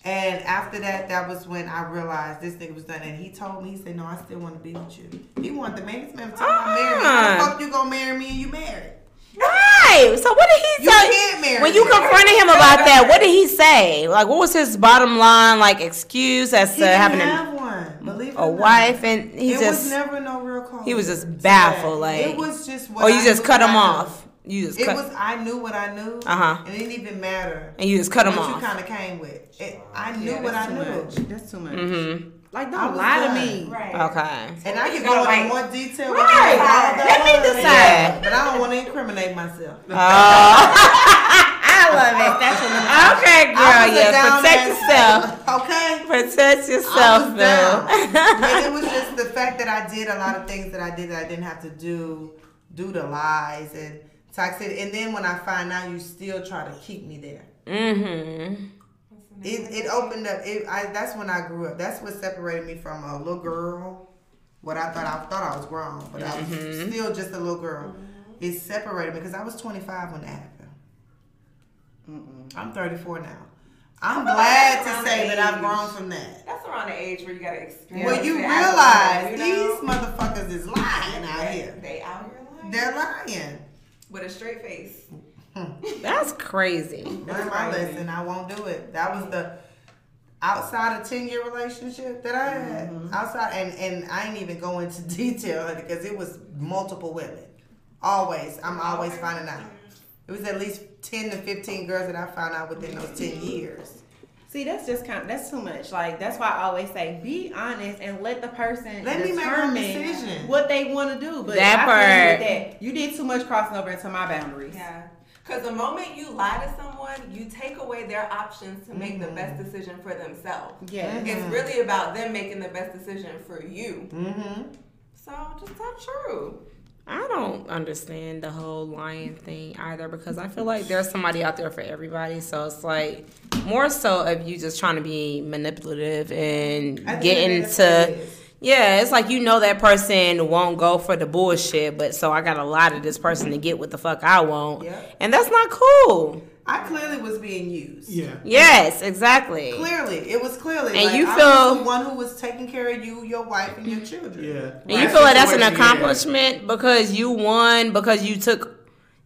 And after that, that was when I realized this nigga was done. And he told me, he said, "No, I still want to be with you." He wanted the marry this man. Tell me I married me. How the Ah. fuck you gonna marry me and you married? Right. So what did he You say? can't marry when you confronted him about that, what did he say? Like, what was his bottom line, like, excuse as He to didn't having a, have one. Believe a or not. wife, and he it just, was never no real cause. he was just baffled, Yeah. like, it was just. What or you I just knew cut him I knew. off. You just It cut, was. I knew what I knew. Uh-huh. And it didn't even matter. and you just cut him what you kind of came with. It, I knew Yeah, what I knew. much. That's too much. Mm-hmm. Like, don't was lie to me. Right. Okay. And I You can go into write. more detail. Right. with all Let me decide. But I don't want to incriminate myself. I love it. That's a little. Okay, girl. Yeah, protect yourself. Okay. Protect yourself, down. and it was just the fact that I did a lot of things that I did that I didn't have to do due to lies and toxic. And then when I find out, you still try to keep me there. mm-hmm. It, it opened up. It, I, that's when I grew up. That's what separated me from a little girl. What I thought I thought I was grown, but I was still just a little girl. It separated me because I was 25 when that happened. I'm 34 now. I'm glad to say that I've grown from that. That's around the age where you gotta experience. Well, you realize as a woman, you these motherfuckers is lying out here. They out here lying. They're lying. with a straight face. That's crazy. Learn my lesson. I won't do it. That was the outside a 10 year relationship that I had. Mm-hmm. Outside, and, and I ain't even go into detail because it was multiple women. Always. I'm always finding out. It was at least 10 to 15 girls that I found out within those 10 years. See, that's just kind. Of, that's too much. Like that's why I always say, be honest and let the person Let me make determine decision. what they want to do. But That I feel you part. that you did too much crossing over into my boundaries. Yeah. Because the moment you lie to someone, you take away their options to make the best decision for themselves. Yeah. It's really about them making the best decision for you. Mm-hmm. So just tell the truth. I don't understand the whole lying thing either because I feel like there's somebody out there for everybody. So it's like more so of you just trying to be manipulative and getting think get that's what it into. is. Yeah, it's like you know that person won't go for the bullshit, but so I got a lot of this person to get what the fuck I want. Yep. And that's not cool. I clearly was being used. Yeah. Yes, exactly. Clearly, it was clearly. And like, you I feel- was the one who was taking care of you, your wife, and your children. Yeah. And you feel like that's an Situation, yeah. accomplishment because you won because you took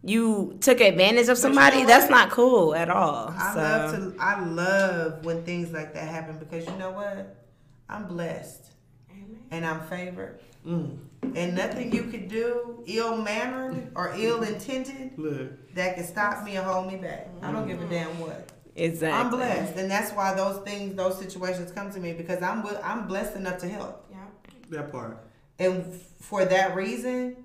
you took advantage of somebody. know That's what? not cool at all. I so. love to. I love when things like that happen because you know what? I'm blessed and I'm favored, Mm. And nothing you could do, ill mannered or ill intended, that can stop me or hold me back. I don't give a damn what. Exactly. I'm blessed, and that's why those things, those situations come to me because I'm I'm blessed enough to help, Yeah. That part. and for that reason,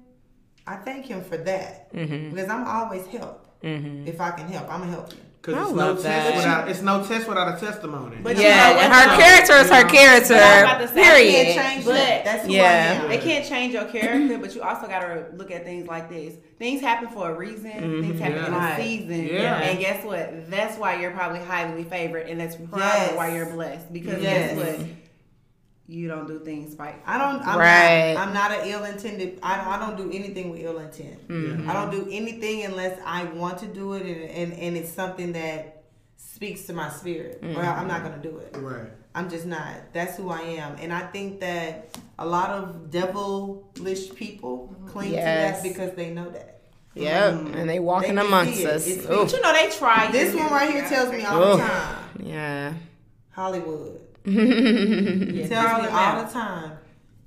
I thank him for that Mm-hmm. because I'm always help. Mm-hmm. If I can help, I'm gonna help you. Cause I it's no love test that. without it's no test without a testimony. But you Yeah, know and her though? character is her character. But I'm about to say, Period. can't But- that. That's who Yeah. I. They can't change your character, but you also gotta look at things like this. Things happen for a reason. Mm-hmm. Things happen in a season. Yeah. And guess what? That's why you're probably highly favored, and that's probably Yes. why you're blessed. Because Yes. guess what? You don't do things spiteful. I don't. I'm Right. Not, I'm not an ill intended. I don't, I don't do anything with ill intent. Mm-hmm. I don't do anything unless I want to do it, and and, and it's something that speaks to my spirit. Or I'm not mm-hmm. gonna do it. Right. I'm just not. That's who I am, and I think that a lot of devilish people mm-hmm. cling Yes. to that because they know that. Yep, mm-hmm. and they walking They amongst it. us. It's- But you know they try. This one right here tells me all Ugh. the time. Yeah. Hollywood Yeah, tells me them all out. the time.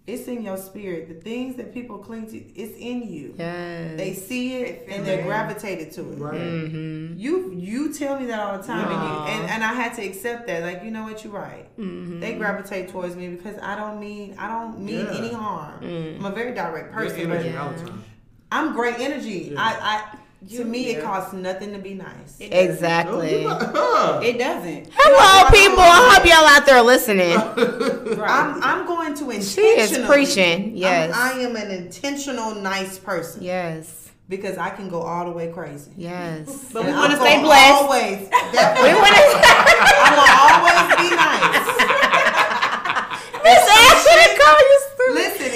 It's in your spirit. The things that people cling to, it's in you. Yes. They see it They and they're it. gravitated to it. Right. Mm-hmm. You you tell me that all the time, and, you, and and I had to accept that. Like you know what, you're right. Mm-hmm. They gravitate towards me because I don't mean I don't mean Yeah. any harm. Mm. I'm a very direct Good person, but energy all the time. I'm great energy. Yeah. I I to You- me it costs nothing to be nice. Exactly. Oh, It doesn't. Hello, people. I hope y'all out there listening. I'm I'm going to She is preaching. Yes. I'm, I am an intentional nice person Yes. because I can go all the way crazy. Yes. But we want to stay blessed. Always. We want to. I'm gonna always be nice. Miss Ashley, call you stupid. Listen,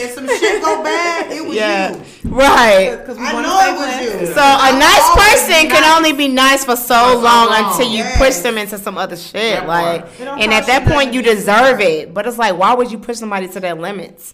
if go bad, it was Yeah. you. Right. Because we I know it was you. So a I'm nice always person can nice. only be nice for so so long long. until you Yes. push them into some other shit. That Like, part. It don't and at that point, you deserve it. But it's like, why would you push somebody to their limits?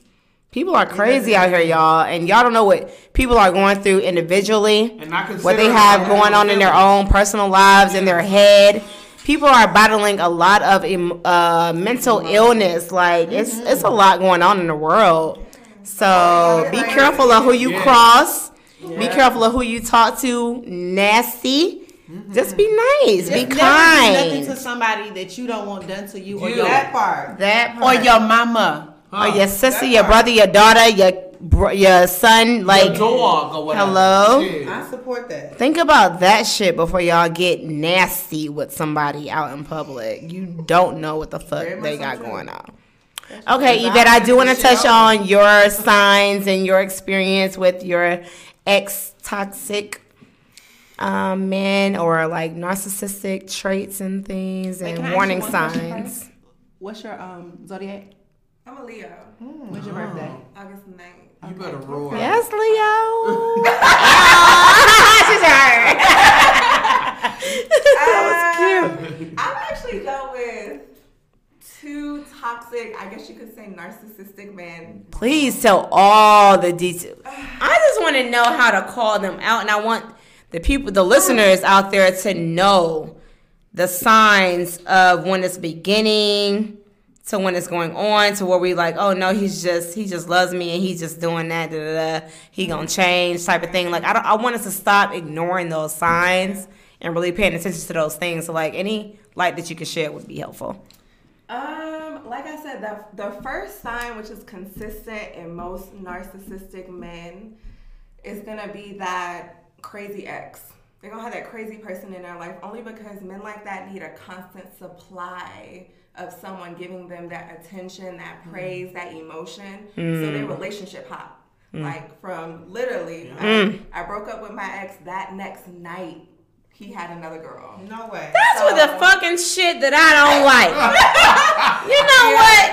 People are crazy out here, y'all, and y'all don't know what people are going through individually, And what they have going on in their own personal lives, in their head. People are battling a lot of uh, mental illness. Like it's it's a lot going on in the world. So oh, be careful of who you Yeah. cross. Be careful of who you talk to. Nasty. Mm-hmm. Just be nice. Be Just never do nothing to somebody that you don't want done to you, or You. your That part. That or your mama. or your sister, That your part. brother, your daughter, your bro- your son. Like, Your dog or whatever. hello? Shit. I support that. think about that shit before y'all get nasty with somebody out in public. You don't know what the fuck Very they got true. going on. Okay, Because Yvette, I I do want to touch on your signs and your experience with your ex toxic um, men or like narcissistic traits and things and can I ask warning you signs. What's your um zodiac? I'm a Leo, When's your birthday? August 9th. You better roar. Yes, Leo. She's Um, I'm actually dealt with two toxic, I guess you could say narcissistic men. Please tell all the details. I just want to know how to call them out, and I want the people, the listeners out there, to know the signs of when it's beginning to when it's going on to where we like, oh no, he's just he just loves me and he's just doing that, da, da, da. he gonna change type of thing. Like I don't, I want us to stop ignoring those signs and really paying attention to those things. So like any light that you could share would be helpful. Um, like I said, the the first sign, which is consistent in most narcissistic men, is gonna be that crazy ex. They're gonna have that crazy person in their life only because men like that need a constant supply of someone giving them that attention, that hmm. praise, that emotion. So hmm. their relationship hop. Hmm. Like from literally, I, I broke up with my ex that next night. He had another girl. No way. That's what the fucking shit that I don't like. you know what?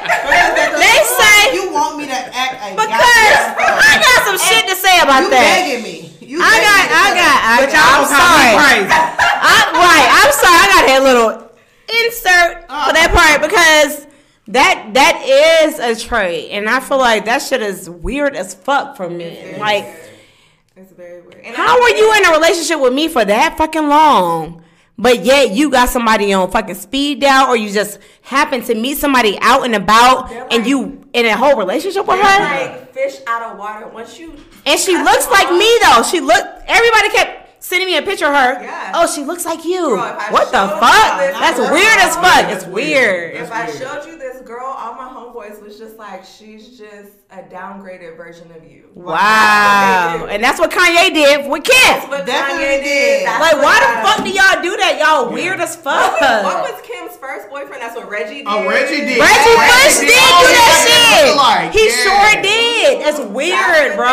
They say you want me to act a because. I got some shit to say about you that. begging me. You I begging got, me to I say got, I that. got. I'm sorry. I'm right, I'm sorry. I got a little insert for that uh-huh. part because that that is a trait, and I feel like that shit is weird as fuck for me. Like, It's very weird. And how I- were you in a relationship with me for that fucking long? But yet you got somebody on fucking speed dial, or you just happen to meet somebody out and about, They're and you in a whole relationship with her. like fish out of water. Once you And she looks like me though. She looked. Everybody kept sending me a picture of her. Yeah. Oh, she looks like you. Girl, what the fuck? this That's girl- weird as fuck. That's It's weird. That's if I showed you this girl, all my homeboys was just like, she's just a downgraded version of you. Wow. That's what they do. And that's what Kanye did with Kim. That's what Definitely Kanye did. did. That's Like, why the fuck do y'all do that? Y'all weird as fuck. What was, what was Kim's first boyfriend? That's what Reggie oh, did. Oh, Reggie did. Reggie Oh, Bush did do Oh, he that shit. look-alike. He Yeah. sure did. That's That's weird, what bro.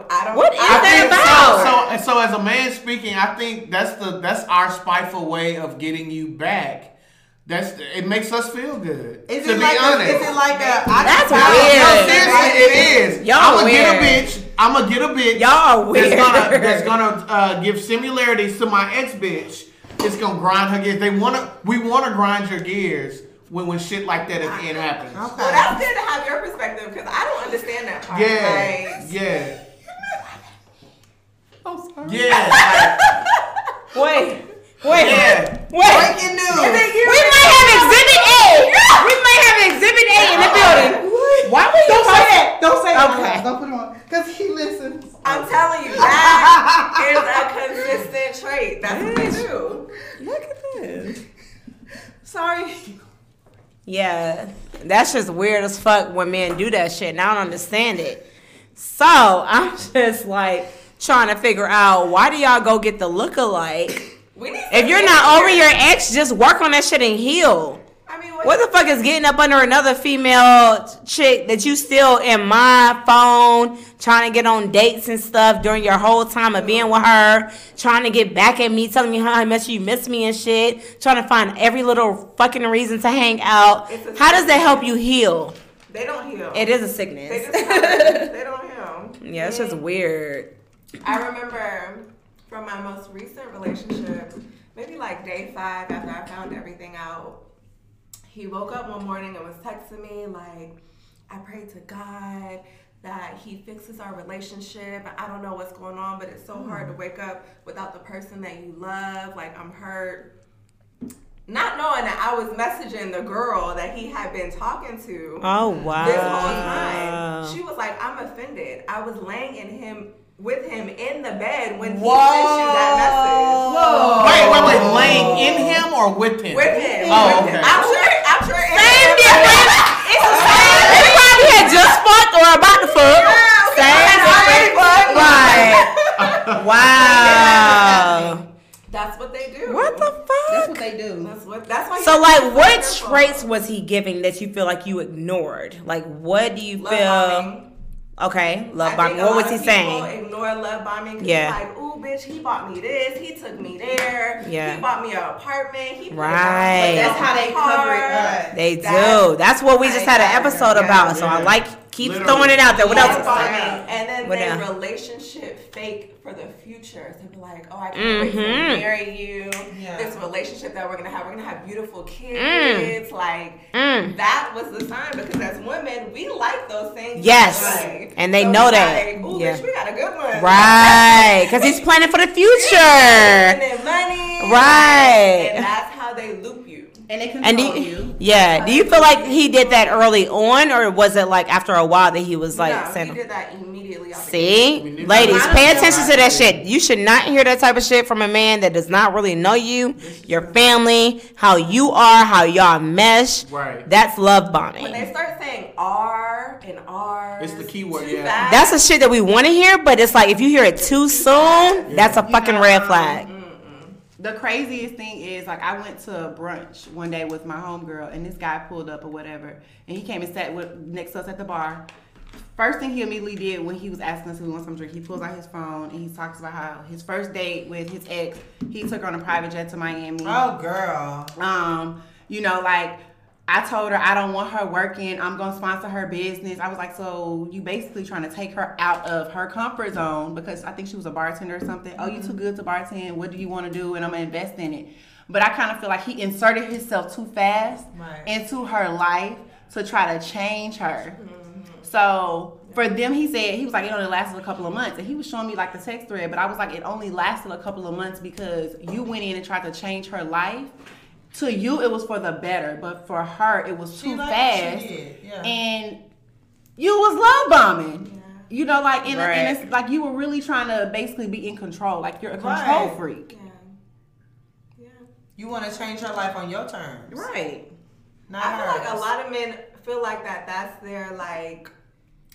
they. I don't. What is I I that about? so, so. So as a man speaking, I think that's the that's our spiteful way of getting you back. That's it makes us feel good. Is to it be like honest. a, is it like a I That's can- weird. No, seriously, it is. Y'all I'm gonna get a bitch. I'm gonna get a bitch. Y'all are weird. That's gonna that's gonna uh, give similarities to my ex bitch. It's gonna grind her gears. They wanna we wanna grind your gears when when shit like that at the end happens. Well, that's good to have your perspective because I don't understand that part. Yeah, Like, yeah, I'm sorry. yeah, Wait. Wait. like, yeah. Wait. Breaking news. We might have Exhibit A. We might have Exhibit A in the building. What? Why would you Don't say say that? it. Don't say it. Okay. Don't put it on. Because he listens. I'm telling you, that is a consistent trait. That's what they do. Look at this. Sorry. Yeah, that's just weird as fuck when men do that shit, and I don't understand it. So I'm just like trying to figure out why do y'all go get the look-alike? If you're not over your ex, just work on that shit and heal. I mean, what, What the fuck is getting up under another female chick that you still in my phone trying to get on dates and stuff during your whole time of being with her, trying to get back at me, telling me how much you miss me and shit, trying to find every little fucking reason to hang out. How does that help you heal? They don't heal. It is a They sickness. just they don't heal. yeah, it's just mm. weird. I remember from my most recent relationship, maybe like day five after I found everything out, he woke up one morning and was texting me like, I prayed to God that he fixes our relationship. I don't know what's going on, but it's so hard to hmm. wake up without the person that you love. Like I'm hurt. Not knowing that I was messaging the girl that he had been talking to Oh wow. this whole time. She was like, I'm offended. I was laying in him with him in the bed when he sent you that message. Whoa. Wait, wait, wait. Laying in him or with him? With him. Oh, with him. okay. I'm sure I'm sure it- Same difference. It's the same. They probably had just fucked or about to fuck. Same difference. Right. Wow. That's what they do. What the fuck? That's what they do. That's what that's why So like have to be what traits was he giving that you feel like you ignored? Like what do you Love feel bombing. Okay, love bombing. What was he saying? Ignore love bombing. 'cause Yeah. Like, ooh, bitch, he bought me this. He took me there. Yeah. He bought me an apartment. He put it on- Right. put it That's how they cover it up. They That's- do. That's what we just had an episode about. So I like keep Literally. throwing it out there. What Love else? is there? And then What they else? relationship fake for the future. So they're like, oh, I can't wait Mhm. to marry you. Yeah. This relationship that we're gonna have, we're gonna have beautiful kids. Like Mm. that was the sign because as women, we like those things. Yes. Like, And they so know that. Like, Ooh, Yeah. bitch, we got a good one. Right, because he's planning for the future. And then money. Right. And that's how they loop you. And they control And do you. you, yeah, do you feel like he did that early on, or was it like after a while that he was like no, saying? he did that immediately. off the See, ladies, pay attention to that shit. You should not hear that type of shit from a man that does not really know you, your family, how you are, how y'all mesh. Right. That's love bombing. When they start saying R and R, It's the key word, yeah. fast, That's the shit that we want to hear, but it's like if you hear it too soon, that's a fucking red flag. The craziest thing is like I went to a brunch one day with my homegirl and this guy pulled up or whatever and he came and sat with, next to us at the bar. First thing he immediately did when he was asking us if we want some drink, he pulls out his phone and he talks about how his first date with his ex, he took her on a private jet to Miami. Oh, girl. Um, you know, like I told her I don't want her working. I'm gonna sponsor her business. I was like, so you basically trying to take her out of her comfort zone because I think she was a bartender or something. Oh, you mm-hmm. too good to bartend. What do you want to do? And I'm gonna invest in it. But I kind of feel like he inserted himself too fast Right. into her life to try to change her. Mm-hmm. So for them, he said he was like it only lasted a couple of months, and he was showing me like the text thread. But I was like, it only lasted a couple of months because you went in and tried to change her life. To you, it was for the better, but for her, it was too liked fast, she did, yeah. and you was love bombing. You know, like and, Right. and it's like you were really trying to basically be in control. Like you're a control Right. freak. Yeah. Yeah. You want to change her life on your terms, Right. Not I feel like a lot of men feel like that. That's their like,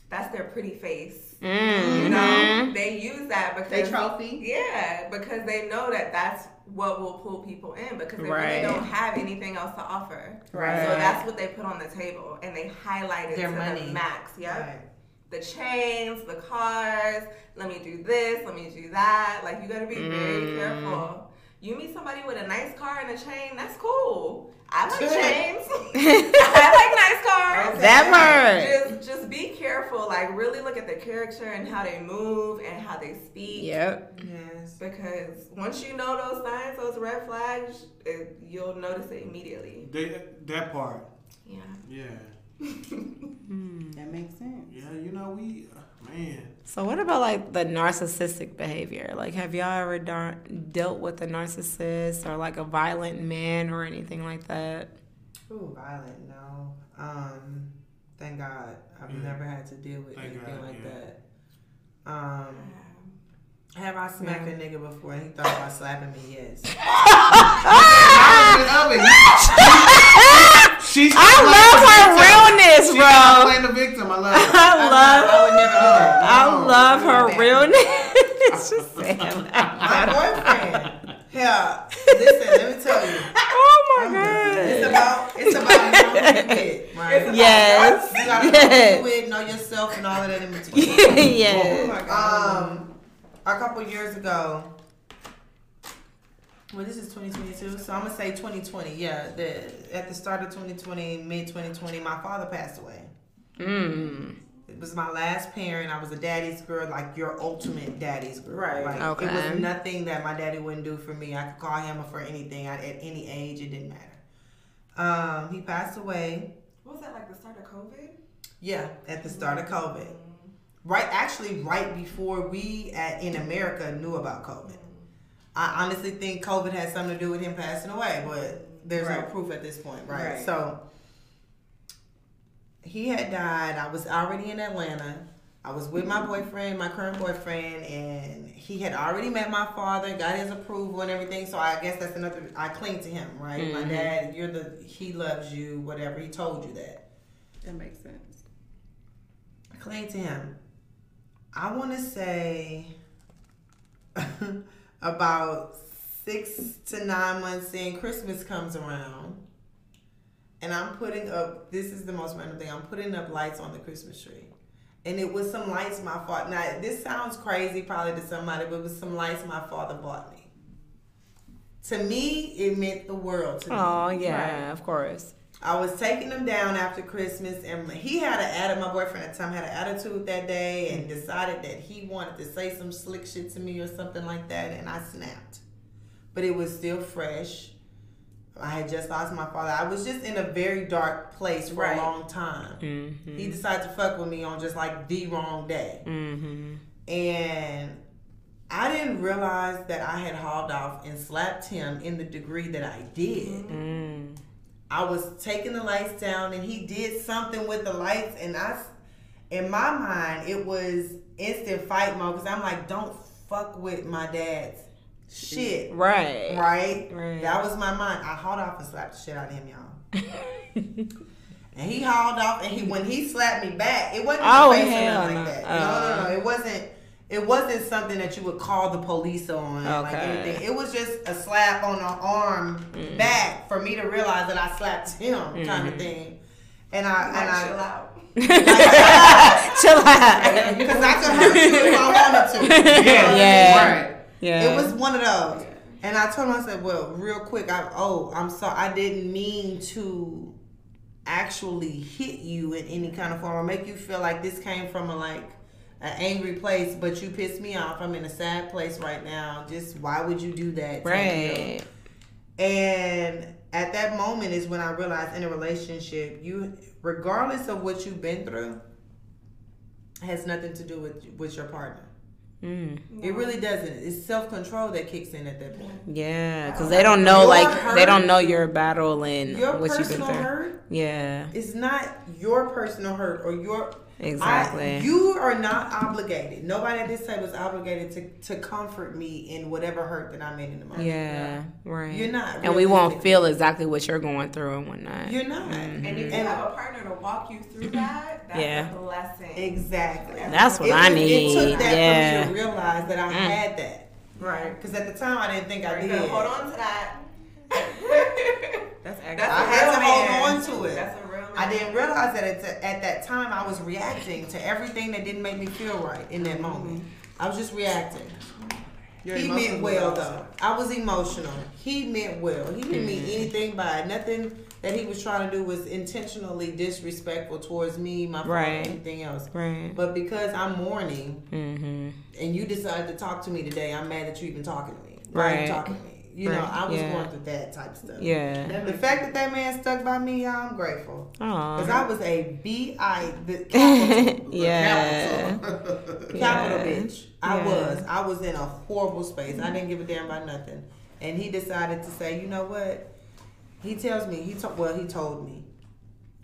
that's their pretty face. Mm. You know, they use that because They trophy. Yeah, because they know that that's what will pull people in because they Right. really don't have anything else to offer. Right. So that's what they put on the table, and they highlight it Their to money. the max. Yep. Right. The chains, the cars. Let me do this. Let me do that. Like you got to be Mm. very careful. You meet somebody with a nice car and a chain. That's cool. I like chains. I like nice cars. That part. Just, just be careful. Like, really look at the character and how they move and how they speak. Yep. Yes. Because once you know those signs, those red flags, it, you'll notice it immediately. They, that part. Yeah. Yeah. That makes sense. Yeah, you know, we, uh, man. So what about like the narcissistic behavior? Like, have y'all ever dar- dealt with a narcissist or like a violent man or anything like that? Ooh, violent. No. Um. Thank God, I've Yeah. never had to deal with Thank anything God, like yeah. that. Um. Have I smacked a nigga before and he thought about slapping me? Yes. She's I love her realness, bro. playing the victim. I love it. I love, I would never do that. I love her no. realness. Just saying. My boyfriend. Yeah. Listen, let me tell you. Oh my god. It's about it's about knowing kid, right? Yes. You gotta know Yes. with, know yourself, and all of that in between. yes. Um, a couple years ago. Well, this is 2022, so I'm gonna say 2020. Yeah, the at the start of 2020, mid 2020, my father passed away. Mm. It was my last parent. I was a daddy's girl, like your ultimate daddy's girl. Right. Like, It was nothing that my daddy wouldn't do for me. I could call him for anything I, at any age. It didn't matter. Um, he passed away. What was that like the start of COVID? Yeah, at the start of COVID. Right, actually, right before we at, in America knew about COVID. I honestly think COVID had something to do with him passing away, but there's no proof at this point, right? Right. So he had died. I was already in Atlanta. I was with my boyfriend, my current boyfriend, and he had already met my father, got his approval and everything. So I guess that's another. I cling to him, right? My mm-hmm. dad, you're the. He loves you, whatever. He told you that. That makes sense. I cling to him. I want to say about six to nine months in, Christmas comes around, and I'm putting up. This is the most random thing. I'm putting up lights on the Christmas tree, and it was some lights my father. Now this sounds crazy probably to somebody, but it was some lights my father bought me. To me, it meant the world to me. Oh yeah, of course. I was taking him down after Christmas, and he had an attitude. My boyfriend at the time had an attitude that day, and decided that he wanted to say some slick shit to me or something like that, and I snapped. But it was still fresh. I had just lost my father. I was just in a very dark place for Right. a long time. He decided to fuck with me on just like the wrong day, Mm-hmm. and I didn't realize that I had hauled off and slapped him in the degree that I did. Mm. I was taking the lights down and he did something with the lights and I in my mind it was instant fight mode because I'm like don't fuck with my dad's shit Right. right Right. that was my mind I hauled off and slapped the shit out of him y'all and he hauled off and he when he slapped me back it wasn't Oh, face or nothing no. like that no no no Oh. it wasn't it wasn't something that you would call the police on like anything. It was just a slap on the arm Mm. back for me to realize that I slapped him kind Mm-hmm. of thing. And I Like, and chill I out. Chill out. because I could hurt you if I wanted to. Yeah. Yeah. Right. Yeah. It was one of those. And I told him, I said, well, real quick, I oh, I'm sorry. I didn't mean to actually hit you in any kind of form or make you feel like this came from a like an angry place, but you pissed me off. I'm in a sad place right now. Just why would you do that? type of deal. right. And at that moment is when I realized in a relationship, you, regardless of what you've been through, has nothing to do with with your partner. Mm. It really doesn't. It's self control that kicks in at that point. Yeah, because they don't know, Your like hurt- they don't know your battle and Your what you've been through. hurt Yeah. it's not your personal hurt or your. Exactly. I, you are not obligated. Nobody at this table is obligated to, to comfort me in whatever hurt that I'm in in the moment. yeah, right. You're not and we won't realistic. feel exactly what you're going through and whatnot. You're not. Mm-hmm. And if you And- have a partner to walk you through mm-hmm. that, that's Yeah. a blessing. Exactly. That's what It I need. It took that yeah. for me to realize that I mm. had that. Right. Because at the time I didn't think I Very did. good. Hold on to that. That's That's actually. I a had to man. hold on to it. That's a real man. I didn't realize that at, at that time I was reacting to everything that didn't make me feel right in that moment. I was just reacting. Your he meant well though. I was emotional. He meant well. He didn't mean anything by it. Nothing that he was trying to do was intentionally disrespectful towards me, my Right. or anything else. Right. But because I'm mourning Mm-hmm. and you decided to talk to me today, I'm mad that you even talking to me. Why are Right. you talking to me? You know, I was Yeah. going through that type of stuff. Yeah. The fact that that man stuck by me, y'all, I'm grateful. Oh. Because I was a B.I. the capital, Yeah. capital Yeah. bitch. I Yeah. was. I was in a horrible space. I mm-hmm. didn't give a damn about nothing. And he decided to say, you know what? He tells me, he told, well, he told me,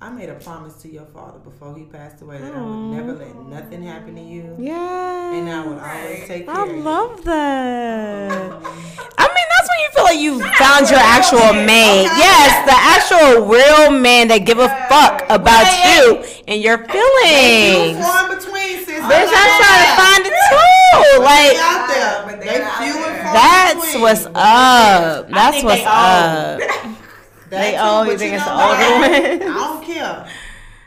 I made a promise to your father before he passed away that I would never let nothing happen to you. Yeah. And I would always take care I of you. love that. I mean, that's when you feel like you found your actual mate. Okay. Yes, the actual real man that give a fuck about you and your feelings. far between, sis. Bitch, I'm trying to find it too. They Like, out there. But They they're out there. that's between. what's up. That's what's they up. They too, all- you think it's the older what? ones? I don't care.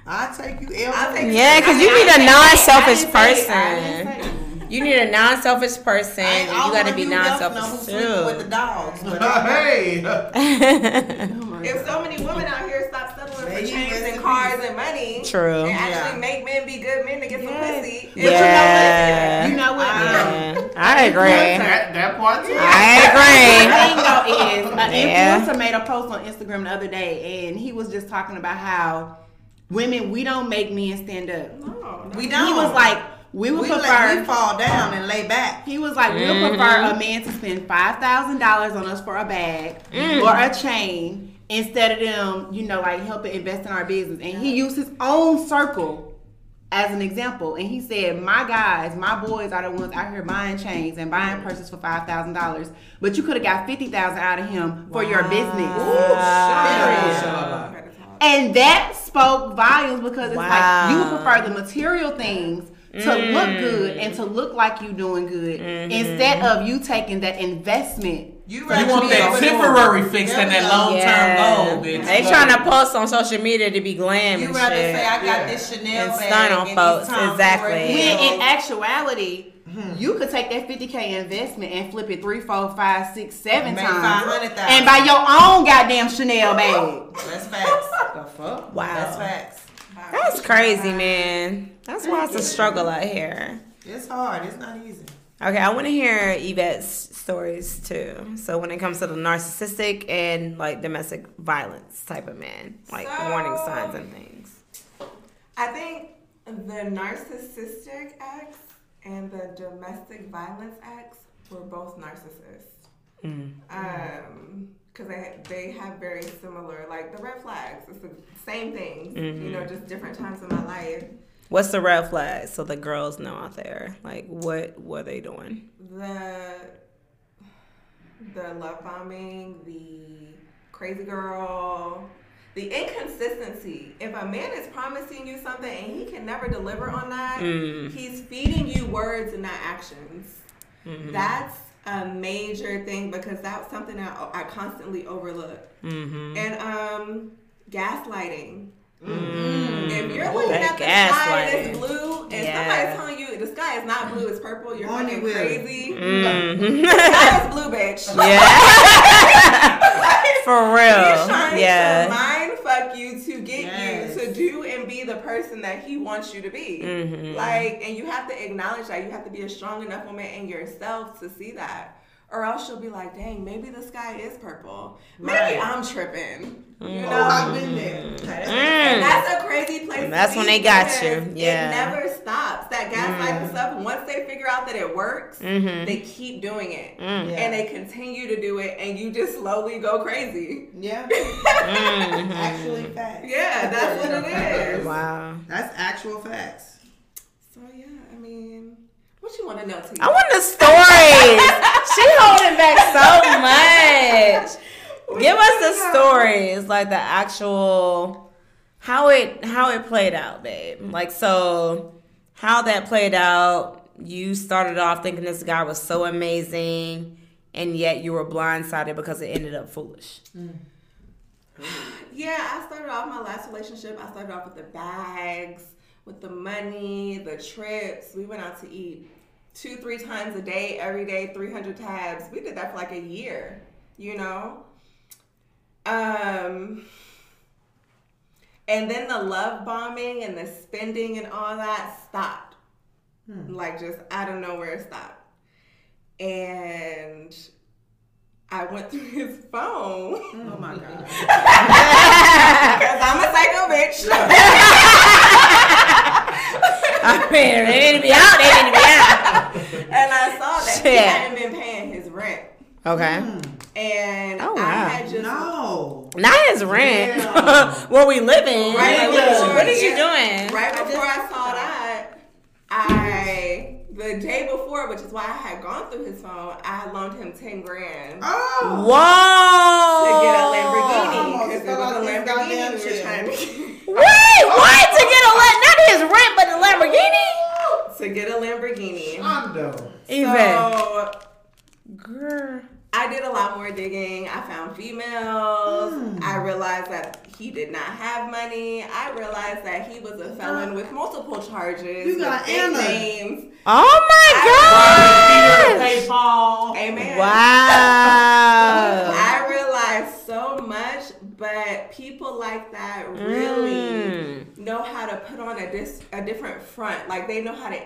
I take you I'll take Yeah, because you need a non-selfish didn't say- I didn't person. Say- You need a non-selfish person, I and you got to be non-selfish who's sleeping with the dogs. But I- hey. If so many women out here stop settling for chains and cars and money, True. and actually Yeah. make men be good men to get some Yes. pussy, But Yeah. You know what? I- Yeah. Yeah, I agree. that, that part too. I agree. The agree. thing though is, an Yeah. influencer made a post on Instagram the other day, and he was just talking about how women we don't make men stand up. no, we don't. He was like, we would we, prefer. let, we fall down and lay back. He was like, we'll Mm-hmm. prefer a man to spend five thousand dollars on us for a bag Mm. or a chain instead of them, you know, like helping invest in our business. And he used his own circle as an example. And he said, My guys, my boys are the ones out here buying chains and buying purses for five thousand dollars. But you could have got fifty thousand out of him for your business. Wow. And that spoke volumes because it's like you would prefer the material things to look good and mm. to look like you're doing good mm-hmm. instead of you taking that investment. You, You want that able to- temporary fix There than that go. long term Yeah. goal, bitch. They trying to post on social media to be glam You and rather shit. say I got Yeah. this Chanel And bag on and folks, these Tom Ford exactly. When in actuality, hmm. you could take that 50k investment and flip it three, four, five, six, seven Make times, 500,000. and buy your own goddamn Chanel bag. That's facts. the fuck? Wow. That's facts. That's crazy, man. That's why it's a struggle out here. It's hard. It's not easy. Okay, I want to hear Yvette's stories too. So when it comes to the narcissistic and like domestic violence type of man, like So- warning signs and things. I think the narcissistic ex and the domestic violence ex were both narcissists. Um, because they they have very similar like the red flags. It's the same things, you know, just different times in my life. What's the red flag so the girls know out there? Like what were they doing? The the love bombing, the crazy girl, the inconsistency. If a man is promising you something and he can never deliver on that, mm. he's feeding you words and not actions. Mm-hmm. That's a major thing because that's something that I constantly overlook. Mm-hmm. And um, gaslighting. If you're looking That at the sky and it's blue, and Yeah. somebody's telling you the sky is not blue, it's purple, you're Horny fucking crazy. Mm-hmm. The sky is blue, bitch. Yeah, for He's real. trying to Yeah, mind fuck you to get Yes. you to do and be the person that he wants you to be. Mm-hmm. Like, and you have to acknowledge that. You have to be a strong enough woman in yourself to see that. Or else you'll be like, dang, maybe the sky is purple. Maybe Right. I'm tripping. You Mm-hmm. know? I've been there. And Mm. that's a crazy place. And that's to when they got you. Yeah. It never stops. That gaslighting Mm. stuff, once they figure out that it works, Mm-hmm. they keep doing it. Mm. Yeah. And they continue to do it, and you just slowly go crazy. Yeah. Mhm. Actually, facts. Yeah, that's what it is. Wow. That's actual facts. So yeah, I mean, what you want to know? To I want the stories. she holding back so much. Give us the stories, like the actual how it how it played out, babe. Like so, how that played out. You started off thinking this guy was so amazing, and yet you were blindsided because it ended up foolish. Mm. Yeah, I started off my last relationship. I started off with the bags, with the money, the trips. We went out to eat two, three times a day, every day, 300 tabs. We did that for like a year, you know? Um, and then the love bombing and the spending and all that stopped. Like just out of nowhere it stopped. And I went through his phone. Oh my god. Because I'm a psycho bitch. I mean, they need to be out. They need to be out. and I saw that he Shit. hadn't been paying his rent. Okay. Mm. And Oh, I wow. had just No. Not his rent. Where we living? Right Like, what, is, before- what is you yeah. doing? right before I saw that, I the day before, which is why I had gone through his phone, I had loaned him ten grand Oh. Whoa! to get a Lamborghini because it was a Lamborghini we were trying to Wait, what? To get a la- not his rent, but the Lamborghini? To get a Lamborghini. Hondo. Even. So Girl. I did a lot more digging. I found females. Hmm. I realized that he did not have money. I realized that he was a felon with multiple charges. You got Anna. names. Oh my god! PayPal. Amen. Wow. I realized so much, but people like that really Mm. know how to put on a dis- a different front. Like they know how to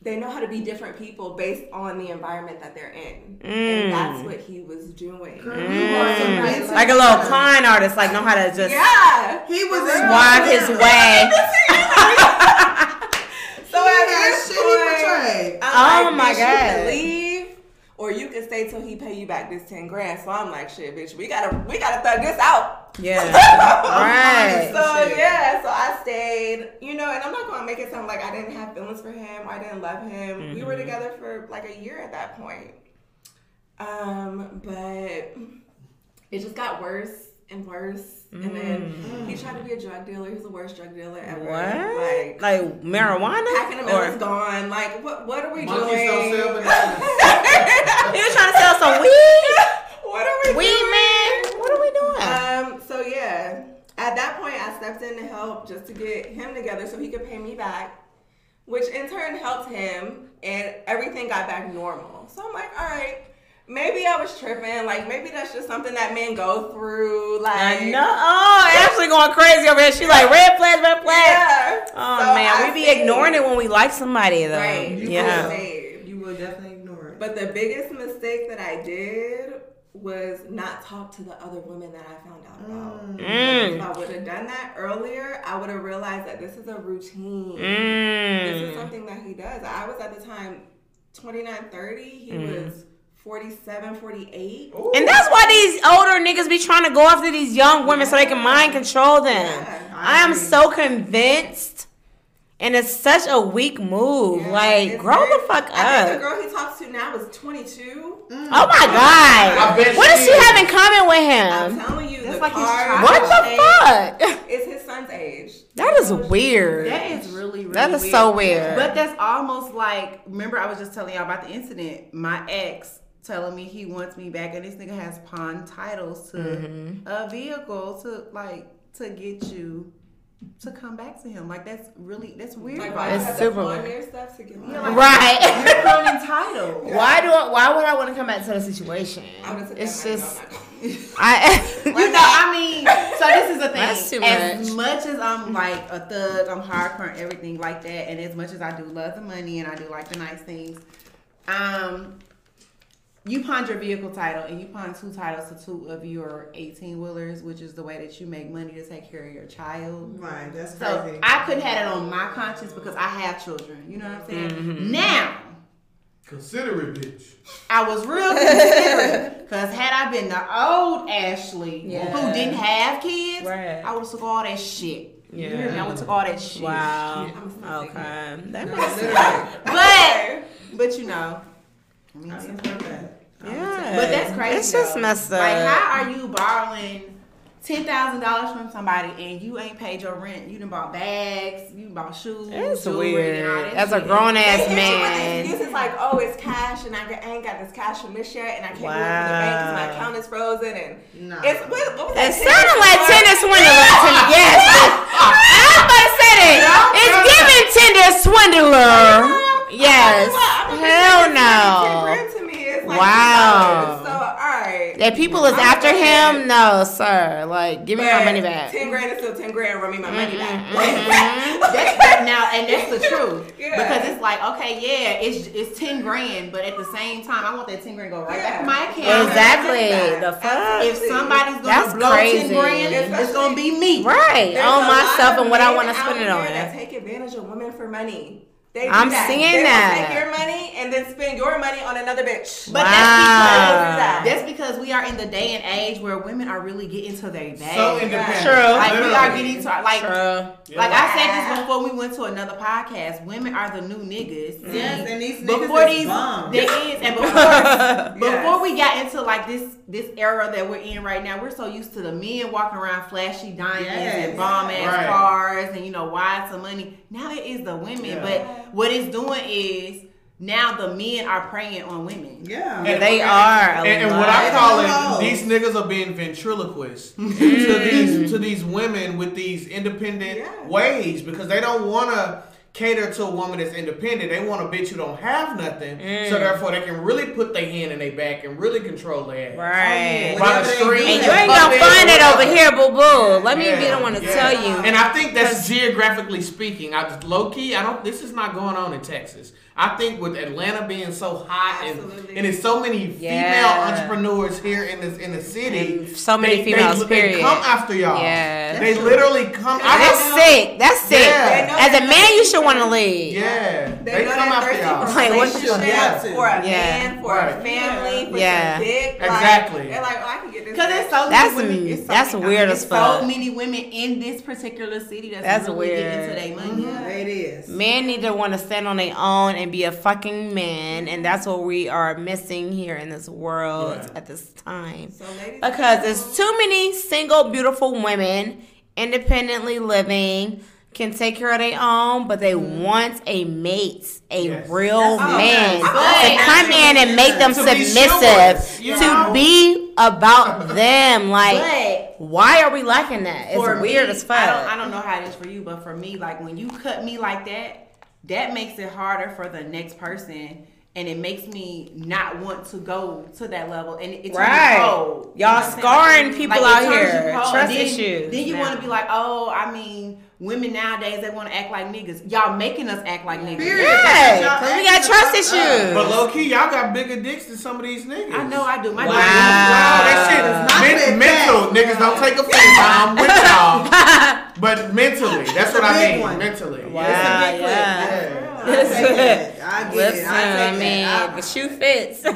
they know how to be different people based on the environment that they're in. And that's what he was doing. Mm. Like a little con artist, like know how to just Yeah. He was in walk his way. So He at had this point, portrayed. I'm Oh like, my bitch, God. You can leave, or you can stay till he pay you back this ten grand. So I'm like, shit, bitch, we gotta we gotta thug this out. Yeah. right. So yeah, so I stayed, you know, and I'm not gonna make it sound like I didn't have feelings for him, or I didn't love him. We were Mm-hmm. together for like a year at that point. Um, but it just got worse and worse, and then he tried to be a drug dealer. He's the worst drug dealer ever. Mm. What? Like. Like marijuana? Packing him in was Or gone. Like, what? What are we Monkeys doing? sell bananas. he was trying to sell some weed? what are we Weed doing? man? What are we doing? Um. So yeah, at that point, I stepped in to help just to get him together so he could pay me back, which in turn helped him, and everything got back normal. So I'm like, all right. Maybe I was tripping. Like maybe that's just something that men go through. Like I know. Oh, Ashley going crazy over here. She like red flag, red flag. Yeah. Oh So man, I we be stayed. ignoring it when we like somebody though. Right. You Yeah. stayed. You will definitely ignore it. But the biggest mistake that I did was not talk to the other women that I found out about. Mm. If I would have done that earlier, I would have realized that this is a routine. This is Mm. something that he does. I was at the time 29, 30. He Mm. was 47, 48. And that's why these older niggas be trying to go after these young women so they can mind control them. Yeah, I am so convinced. And it's such a weak move. Yeah, like, grow very- the fuck I think the girl he talks to now is 22. Mm. Oh my god. I bet What she does she have in common with him? I'm telling you, That's the like his car. child. What the fuck? It's his son's age. That is weird. That is really, really That is weird. so weird. But that's almost like remember I was just telling y'all about the incident. My ex telling me he wants me back and this nigga has pawn titles to Mm-hmm. a vehicle to like to get you to come back to him. Like that's really that's weird. Like, Like, why you It's have super to pawn weird. stuff to get Yeah, like- Right. You're feeling entitled. Why do I, why would I want to come back to the situation? I would've took It's just I'm not going. I You know, I mean, so this is the thing. That's too as much as I'm like a thug, I'm hardcore and everything like that, and as much as I do love the money and I do like the nice things, um, you pawned your vehicle title and you pawned two titles to two of your 18 wheelers, which is the way that you make money to take care of your child. Right, that's So crazy. I couldn't have it on my conscience because I have children. You know what I'm saying? Mm-hmm. Now. Consider it, bitch. I was real considerate because had I been the old Ashley Yeah. who didn't have kids, Right. I would have took all that shit. You hear me? I went to all that shit. Wow. I'm Okay. That No, makes literally. But but you know. I support that. Yeah. But that's crazy. It's just though. messed up. Like, how are you borrowing ten thousand dollars from somebody and you ain't paid your rent? You done bought bags, you bought shoes. It's jewelry, and all weird. that As a grown ass hit you with the man. excuses like, oh, it's cash, and I ain't got this cash from this yet, and I can't go to the bank because my account is frozen, and No. it's what, what was It sounded like Tinder swindler to me. Yes. I was about to say that. It's giving Tinder swindler. Yes. Hell no. To me, it's like Wow. So all right. That people is after him? No, sir. Like, give me my money back. Ten grand is still ten grand. Run me my money back. Mm-hmm, mm-hmm. that's that now, and that's the truth. Yeah. Because it's like, okay, yeah, it's it's ten grand, but at the same time, I want that ten grand to go right back to my account. Exactly. The fuck? If somebody's gonna That's blow crazy. ten grand, it's gonna be me. Right. There's On myself and what I want to spend it on. That take advantage of women for money. They do I'm that. seeing they that. Take your money and then spend your money on another bitch. But Wow. that's because that's because we are in the day and age where women are really getting to their bag. So independent. True. Like we are getting to like True. like I said this before we went to another podcast. Women are the new niggas. Yes, and these niggas before is these bums. there is and before before we got into like this this era that we're in right now, we're so used to the men walking around flashy diamonds Yes. and bomb ass Right. cars and you know wads of money. Now it is the women, Yeah. but what it's doing is now the men are preying on women. Yeah. Yeah, they are. And, and what. I call it, these niggas are being ventriloquists to these to mm. these women with these independent Yeah. ways because they don't want to cater to a woman that's independent. They want a bitch who don't have nothing, so mm. therefore they can really put their hand in their back and really control their ass. Right. Oh, Whatever the street, And you ain't gonna find it over here, boo boo. Let me be Yeah, the one to yeah. tell you. And I think that's geographically speaking. I just low key. I don't. This is not going on in Texas. I think with Atlanta being so hot and Absolutely. and it's so many female Yeah. entrepreneurs here in this in the city. And so many they, females, They, they come after y'all. Yeah. They literally come. I That's have- sick. That's sick. Yeah. As a man, you should want to leave. Yeah. They, They, know come they're after y'all. Like, what relationship, you have to. for a Yeah. man, for Right. a family, for Yeah. some dick. Like, Exactly. They're like, oh, I can get this. Because it's so That's- many women. It's so that's many, weird it's as fuck. So many women in this particular city that's, That's really getting weird. into their money. Mm-hmm. It is. Men need to want to stand on their own and be a fucking man, and that's what we are missing here in this world Right. at this time. So ladies, Because there's too many single, beautiful women independently living, can take care of their own, but they mm. want a mate, a Yes. real That's- man, to come in and make them To submissive, chivalrous, you to know? be about them. Like, But why are we lacking that? It's for weird me, as fuck. I don't, I don't know how it is for you, but for me, like when you cut me like that, that makes it harder for the next person. And it makes me not want to go to that level, and it, it Right. you cold. Y'all You know what I'm saying? scarring people it out here. cold. Trust then, issues Then you now. want to be like, oh, I mean, women nowadays they want to act like niggas. Y'all making us act like niggas. Period. Yeah, Y'all 'cause we got trust issues. But low key, y'all got bigger dicks than some of these niggas. I know I do. My Wow. dick is- Wow, that shit is Not men- with mental. that. Niggas don't take offense. I'm with y'all. But mentally, that's what a I big mean. one. Mentally. Wow, It's a big yeah. Clip. Yeah. I take that. I get Listen, it. I I mean, that. the shoe fits. I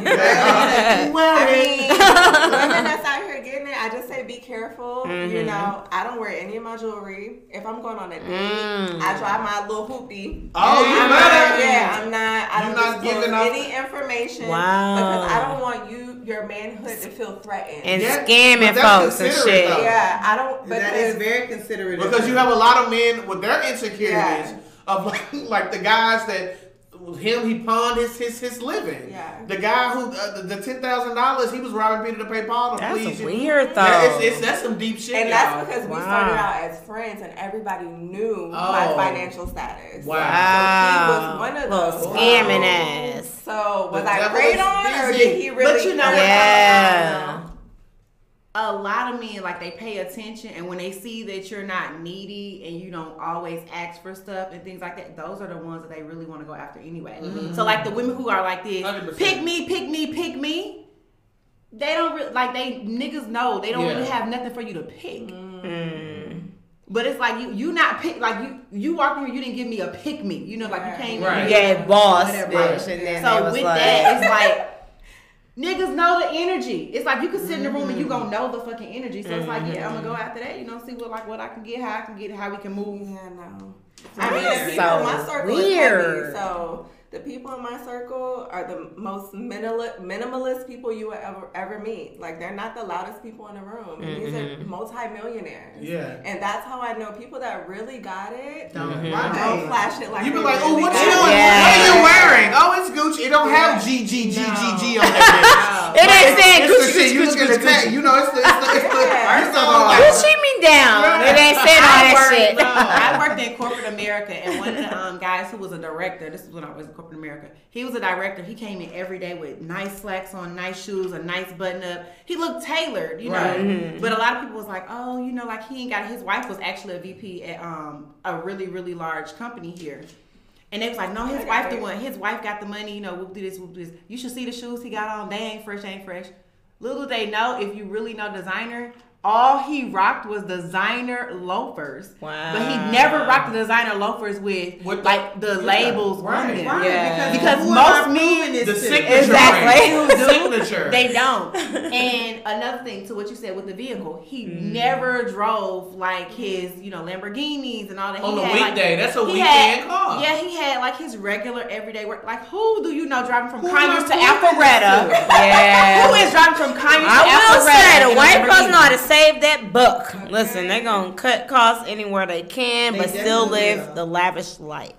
mean, women that's out here getting it, I just say be careful. Mm-hmm. You know, I don't wear any of my jewelry. If I'm going on a date, Mm. I drive my little hoopy. Oh, you I'm better. not, yeah, I'm not. I You're don't not disclose giving up- any information. Wow. Because I don't want you, your manhood, to feel threatened. and Yeah, scamming folks and shit. though. yeah, I don't. That is Because very considerate. Because you have a lot of men with their insecurities Yeah. of like, like the guys that him he pawned his his, his living. Yeah. The guy who uh, the, the ten thousand dollars he was robbing Peter to pay Paul to That's please weird though. That- it's, it's, that's some deep shit. and y'all. that's because we started out as friends, and everybody knew Oh. my financial status. Wow. wow. So he was one of Little those. scamming ass. So was The I great preyed is on, or did he really? But you know what? Yeah. A lot of men like they pay attention and when they see that you're not needy and you don't always ask for stuff and things like that those are the ones that they really want to go after anyway so like the women who are like this 100%. pick me pick me pick me they don't really like they niggas know they don't Yeah. really have nothing for you to pick Mm. but it's like you you not pick like you you walk in here you didn't give me a pick me you know like you came in Right. Yeah, boss Whatever. bitch. And then they so was with like, that it's like Niggas know the energy. It's like you can sit in the room and you gonna mm. know the fucking energy. So it's like, yeah, I'm gonna go mm-hmm. after that. You know, see what like what I can get, how I can get, it, how we can move. Yeah, no. I I mean, mean, people so in my circle weird. is heavy. So the people in my circle are the most minimal, minimalist people you will ever ever meet. Like they're not the loudest people in the room. These Mm-hmm. are multimillionaires. Yeah. And that's how I know people that really got it. Don't Don't Right. flash it like You be they like, oh, really what got you doing? Yeah. What are you wearing? Oh, it's Gucci. It don't have G G G G G on that. It ain't saying Gucci. You Gucci, look at the Gucci, tag. Gucci. You know, it's the it's the it's the. Yeah. it's the all like- Gucci me down. It ain't saying all that shit. I worked in corporate America, and one of the um, guys who was a director. This is when I was in corporate America. He was a director. He came in every day with nice slacks on, nice shoes, a nice button up. He looked tailored, you know. Right. But a lot of people was like, "Oh, you know, like he ain't got." His wife was actually a VP at um, a really, really large company here. And they was like, no, his wife the one. His wife got the money. You know, we'll do this, we'll do this. You should see the shoes he got on. They ain't fresh, ain't fresh. Little they know, if you really know designer, all he rocked was designer loafers. Wow. But he never rocked the designer loafers with, With the- like the yeah, labels on them. Right, Yeah. Because who am most men- this The to? signature. Exactly. ring. The signature. They don't. and another thing to what you said with the vehicle, he mm-hmm. never drove like his, you know, Lamborghinis and all that. On he the had, like- weekday. That's a he weekend had- car. Yeah, he had like his regular everyday work. Like who do you know driving from Who Conyers to I proving Alpharetta? Yeah. Who is driving from Conyers I to will Alpharetta? say the a white folks Lamborghini? know how to save that buck. Listen, they're gonna cut costs anywhere they can, They but still live are. the lavish life.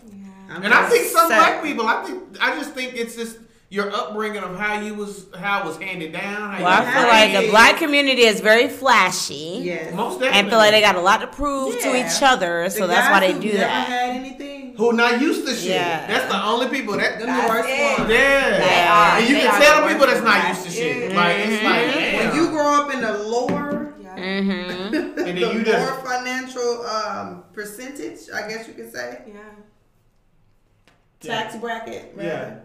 I'm And I just think some So- black people. I think I just think it's just your upbringing of how you was how it was handed down. How Well, I feel was like the black community is very flashy. Yes. most definitely And feel like they got a lot to prove to each other, so The that's why they do never that. had anything. who not used to shit. Yeah. That's the only people that. Them the worst ones. yeah. They are. And you They can are tell the the people that's not used to shit. Yeah. Like it's like Mhm. damn. When you grow up in the lower, Yeah. Mm-hmm. And then the you more just- financial um, percentage, I guess you could say, Yeah. tax bracket. rather, Yeah.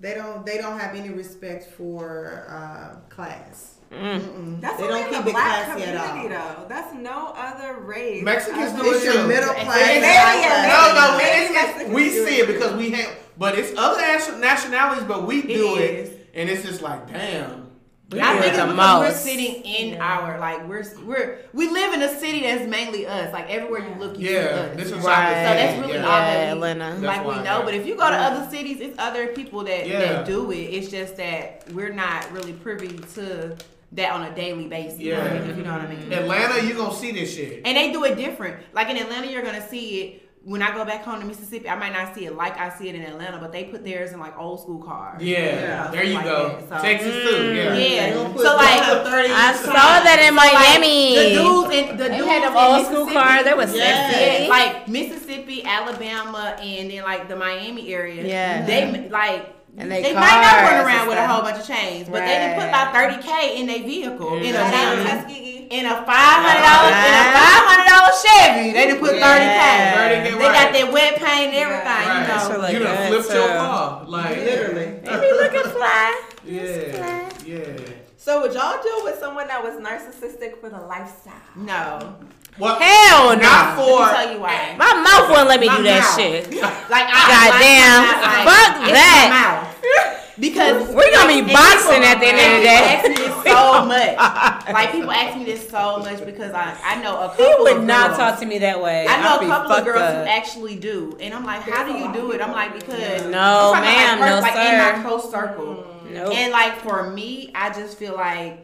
They don't. They don't have any respect for uh, class. Mm. Mm-mm. That's they only don't the keep it black classy at all. community though. That's no other race. Mexicans other do it It's your too. middle class. very- and very- class. No, no, it's, it's, Mexicans we see it because we have, but it's other nationalities, but we do It it, is. and it's just like, damn. We I do think it it's the because we're sitting in our like we're we're we live in a city that's mainly us. Like everywhere you look, you see Yeah, us. this is Right. So that's really yeah. all Yeah, that we, Atlanta. like That's we know. yeah. But if you go to other cities, it's other people that, Yeah. that do it. It's just that we're not really privy to that on a daily basis. Yeah. if you know what I mean. Atlanta, you are gonna see this shit. And they do it different. Like in Atlanta, you're gonna see it. When I go back home to Mississippi, I might not see it like I see it in Atlanta, but they put theirs in like old school cars. Yeah, Yeah. there you Like go. so- Texas too. Mm. Yeah. Yeah. They gonna put So, like, the 30 I saw that in Miami. the dudes in the They dudes had them in old school Mississippi- cars. They was Yeah. sexy. Like Mississippi, Alabama, and then like the Miami area. Yeah. they like. And they they might not run around with a whole bunch of chains, but they didn't put Right. about thirty k in their vehicle in a mm-hmm. Shout out damn Tuskegee. In a five hundred dollars in a five hundred dollar Chevy. They didn't put thirty Yeah. k. 30K, They got right. that wet paint and everything. Right. You know. Like you done that, flipped your car. Like Literally. They be looking fly. Yeah. Yeah. So would y'all deal with someone that was narcissistic for the lifestyle? No. Well, Hell no. not Let for. me tell you why. My mouth wouldn't let me My do that mouth. shit. Like I Goddamn. like, I'm not, Fuck it's that. Because We're gonna be boxing people- at the end of the day. Ask me this so much. Like people ask me this so much because I I know a couple He would of not girls. talk to me that way. I know I'd a couple of girls up. who actually do, and I'm like, how do you do it? I'm like, because No, I'm talking ma'am, no, like sir. in my close circle, mm, Nope. and like for me, I just feel like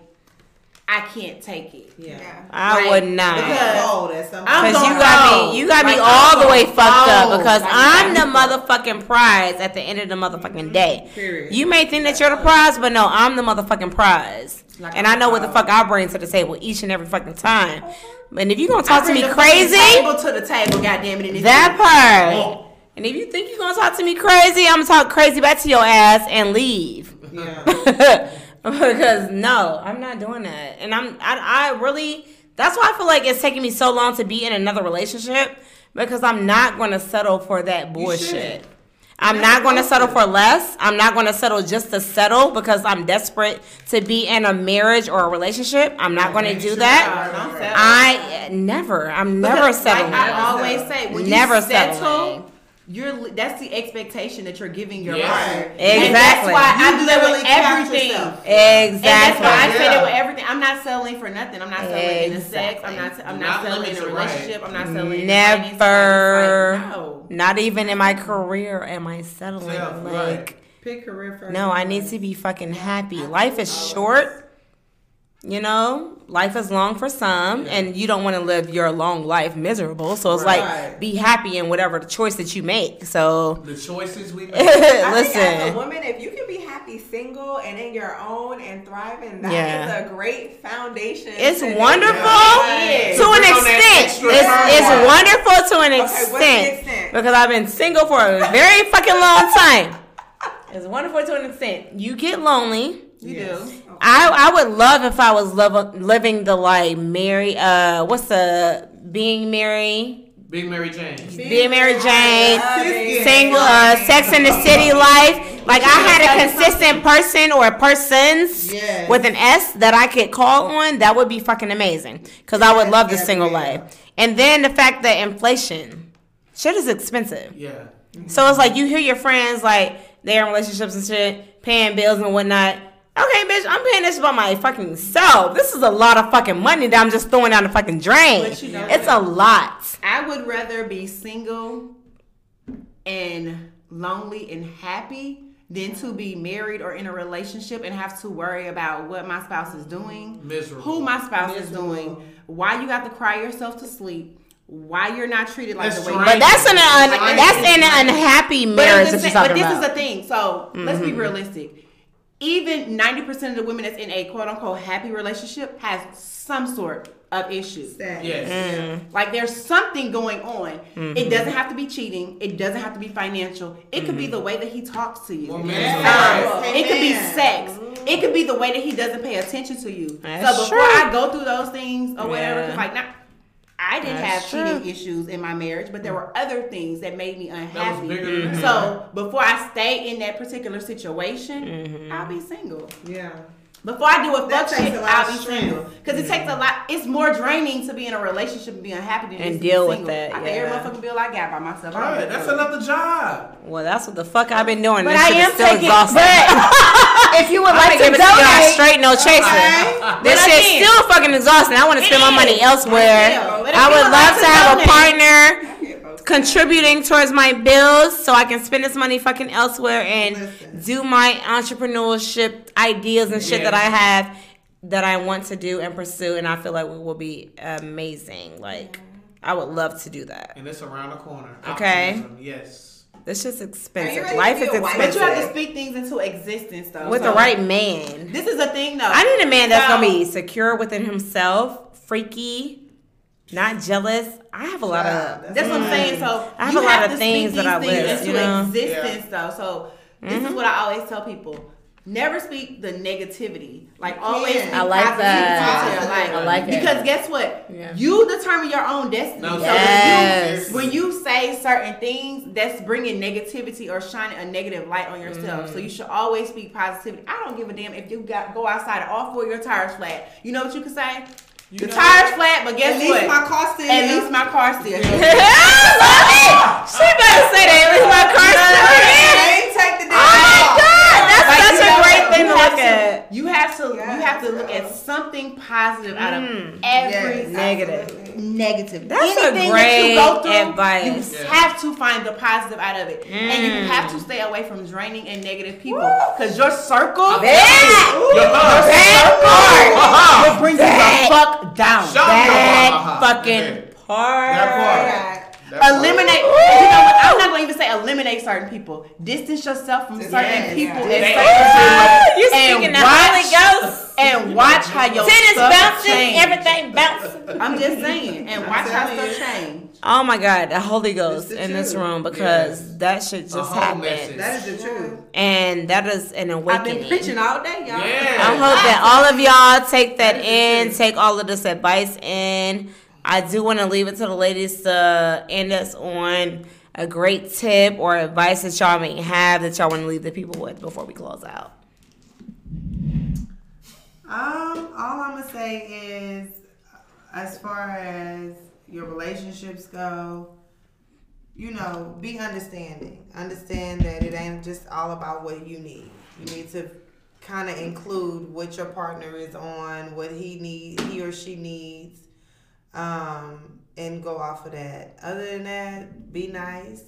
I can't take it. Yeah. I Like, would not. because- Cold at I'm. Cause you got me, you got me all I'm the way gonna fucked up because Like, I'm the motherfucking prize at the end of the motherfucking mm-hmm. day. Period. You may think that you're the prize, but no, I'm the motherfucking prize. Like And I know what the fuck I bring to the table each and every fucking time. And if you gonna talk I to me the crazy, table to the table, goddamn it. that part. Oh. And if you think you're gonna talk to me crazy, I'm gonna talk crazy back to your ass and leave. Yeah. because no, I'm not doing that. And I'm I, I really that's why I feel like it's taking me so long to be in another relationship because I'm not going to settle for that bullshit. I'm not going to settle for less. I'm not going to settle just to settle because I'm desperate to be in a marriage or a relationship. I'm not going to do that. I never. I'm never Because, settling. Like I always say, when Never you settle. You're that's the expectation that you're giving your Yes. partner. Exactly. And that's why You I do that with everything. yourself. And that's why I Exactly. say that with everything. I'm not settling for nothing. I'm not settling in the sex. I'm not. I'm not, not settling in a your right. relationship. I'm not settling. Never. Like, no. Not even in my career am I settling. Self, like, right. Pick career first. no, I need to be fucking happy. Life is short. You know, life is long for some, and you don't want to live your long life miserable. So it's Right. like, be happy in whatever the choice that you make. So, The choices we make. I think as a listen, woman, if you can be happy single and in your own and thriving, that is Yeah. a great foundation. it's to- wonderful Yeah. to an Bring on that extent. It's, it's wonderful to an Okay, extent extent? because I've been single for a very fucking long time. It's wonderful to an extent. You get lonely. You do. I I would love if I was love, living the like Mary uh what's the being Mary? Being Mary Jane. being Mary Jane. Single uh Sex in the City life. Like I had a consistent person or persons Yes. with an S that I could call on that would be fucking amazing. Because I would love the single life. And then the fact that inflation shit is expensive. Yeah. so it's like you hear your friends like they're in relationships and shit, paying bills and whatnot. Okay, bitch, I'm paying this by my fucking self. This is a lot of fucking money that I'm just throwing down the fucking drain. But you know it's a lot. I would rather be single and lonely and happy than to be married or in a relationship and have to worry about what my spouse is doing, Miserable. who my spouse is doing, why you got to cry yourself to sleep, why you're not treated like That's the way. right. But that's an un, that's an unhappy But, marriage it's that the you're but this about. is the thing. So let's be mm-hmm. realistic. Even ninety percent of the women that's in a quote unquote happy relationship has some sort of issue. Sad. Yes. Like there's something going on. Mm-hmm. It doesn't have to be cheating. It doesn't have to be financial. It could be Mm-hmm. the way that he talks to you. Well, Um, it could be Amen. sex. It could be the way that he doesn't pay attention to you. That's so before true. I go through those things or whatever, 'cause Yeah. like not, I didn't That's have cheating true. issues in my marriage, but there were other things that made me unhappy. bigger than so before I stay in that particular situation, Mm-hmm. I'll be single. Yeah. Before I do a That fuck takes shit, a lot I'll be single. Because it takes a lot. It's more draining to be in a relationship and be unhappy than And is to be deal with single. that, I pay every yeah. motherfucking bill I got by myself. I don't Right. That's another job. well, that's what the fuck I've been doing. But this I shit is am still taking. exhausting. But if you would I'm like gonna to give it to y'all straight, no chaser. This But shit's again- still fucking exhausting. I want to spend my money elsewhere. I feel. But if I you would would love like to to have a partner contributing towards my bills so I can spend this money fucking elsewhere and Listen. do my entrepreneurship ideas and shit Yeah. that I have that I want to do and pursue and I feel like we will be amazing. Like I would love to do that. And it's around the corner. Okay. Optimism, Yes. This shit's Are you expensive. Life is expensive. wife? but you have to speak things into existence though. With So, the right man. This is a thing though. I need a man that's So- gonna be secure within himself, freaky, not jealous. I have a lot Child, of That's what I'm saying. So Mm. I have a lot have of to things speak that I these things list, into you know? existence though. So this Mm-hmm. is what I always tell people. Never speak the negativity. Like always Yeah. speak I like positivity that. into your. I like it. Because guess what? Yeah. You determine your own destiny. No, so Yes. when, you, when you say certain things, that's bringing negativity or shining a negative light on yourself. Mm-hmm. So you should always speak positivity. I don't give a damn if you got go outside and all four of your tires flat. You know what you can say? the know tires flat, but guess what? At least my car still At least my car still. here. I love it. She better say that. At least my car's still here. I ain't take the damn Oh my car. god, that's Like, such you a know great what? thing You to have look at. You have to Yeah, you have to yeah. look at something positive out of Mm. every Yes, Negative. absolutely. Negative. That's a Anything that you go through, advice. You Yeah. have to find the positive out of it, and you have to stay away from draining and negative people because your circle, That, Your mom. that will bring you the fuck down. That Uh-huh. fucking part. That part. Eliminate. You know what? I'm not going to even say eliminate certain people. Distance yourself from certain Yes, people yes. at Ooh, certain times. You and speaking the watch- Holy Ghost. and watch how your Tennis stuff bouncing, change. everything bouncing. I'm just saying, and watch how telling stuff you. change. Oh my God, the Holy Ghost the in this room because Yes. that shit just whole happened, message. That is the truth. and that is an awakening. I've been preaching all day, y'all. Yeah. I hope that all of y'all take that That is the in, take all of this advice in. I do want to leave it to the ladies to end us on a great tip or advice that y'all may have that y'all want to leave the people with before we close out. Um, all I'm gonna say is, as far as your relationships go, you know, be understanding. Understand that it ain't just all about what you need. You need to kind of include what your partner is on, what he need, he or she needs, um, and go off of that. Other than that, be nice.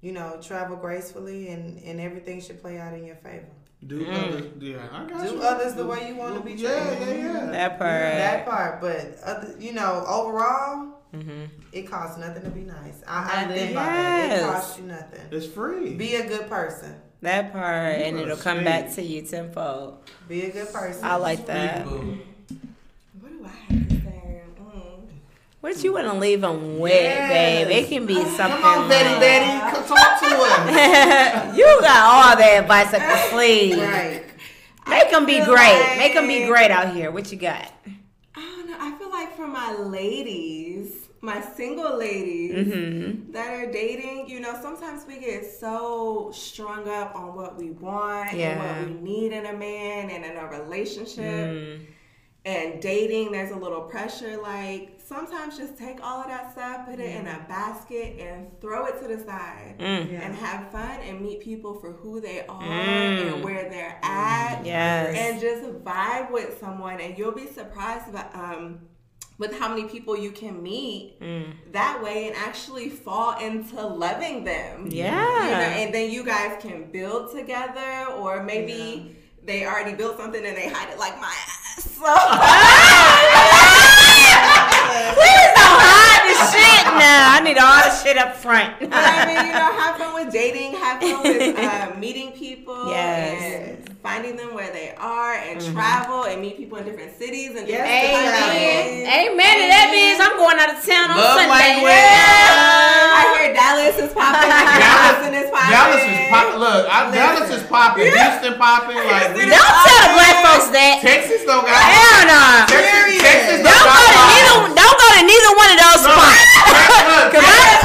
You know, travel gracefully, and and everything should play out in your favor. Do others, yeah, I got Do you. others the way you want to be Yeah, treated. yeah, yeah. yeah. That part. That part, but other, you know, overall, hmm it costs nothing to be nice. I, I Nothing. think about that. It costs you nothing. It's free. Be a good person. That part, and it'll are come sweet. back to you tenfold. Be a good person. I like that. Boo. What do I have to say? Mm. What you want to leave them with, Yes. babe? It can be something. Come on, Betty, like- Betty, come talk to us. you got all the advice up your sleeve. Right. Make them be great. like- Make them be great out here. What you got? I don't know. I feel like for my ladies, my single ladies Mm-hmm. that are dating, you know, sometimes we get so strung up on what we want Yeah. and what we need in a man and in a relationship. Mm. And dating, there's a little pressure. Like sometimes just take all of that stuff, put it in a basket, and throw it to the side. Mm. Yeah. And have fun and meet people for who they are Mm. and where they're at Yes. and just vibe with someone and you'll be surprised about um with how many people you can meet Mm. that way and actually fall into loving them. You know, Yeah. and then you guys can build together or maybe they already built something and they hide it like my ass. So Please don't hide the shit now. I need all the shit up front. But I mean, you know, have fun with dating, have fun with uh, meeting people, Yes. and finding them where they are, and travel and meet people in different cities and different Yes, Amen. countries. Amen. And that means I'm going out of town on Sunday. language. I hear Dallas is popping. Houston is popping. Dallas is popping. Look, I, Dallas is popping. Houston popping. Like we, Don't tell the black folks that. Texas don't got. Hell no. Texas, Texas Don't don't go to neither. Don't go to neither one of those spots. Look, Cause I, I'm going there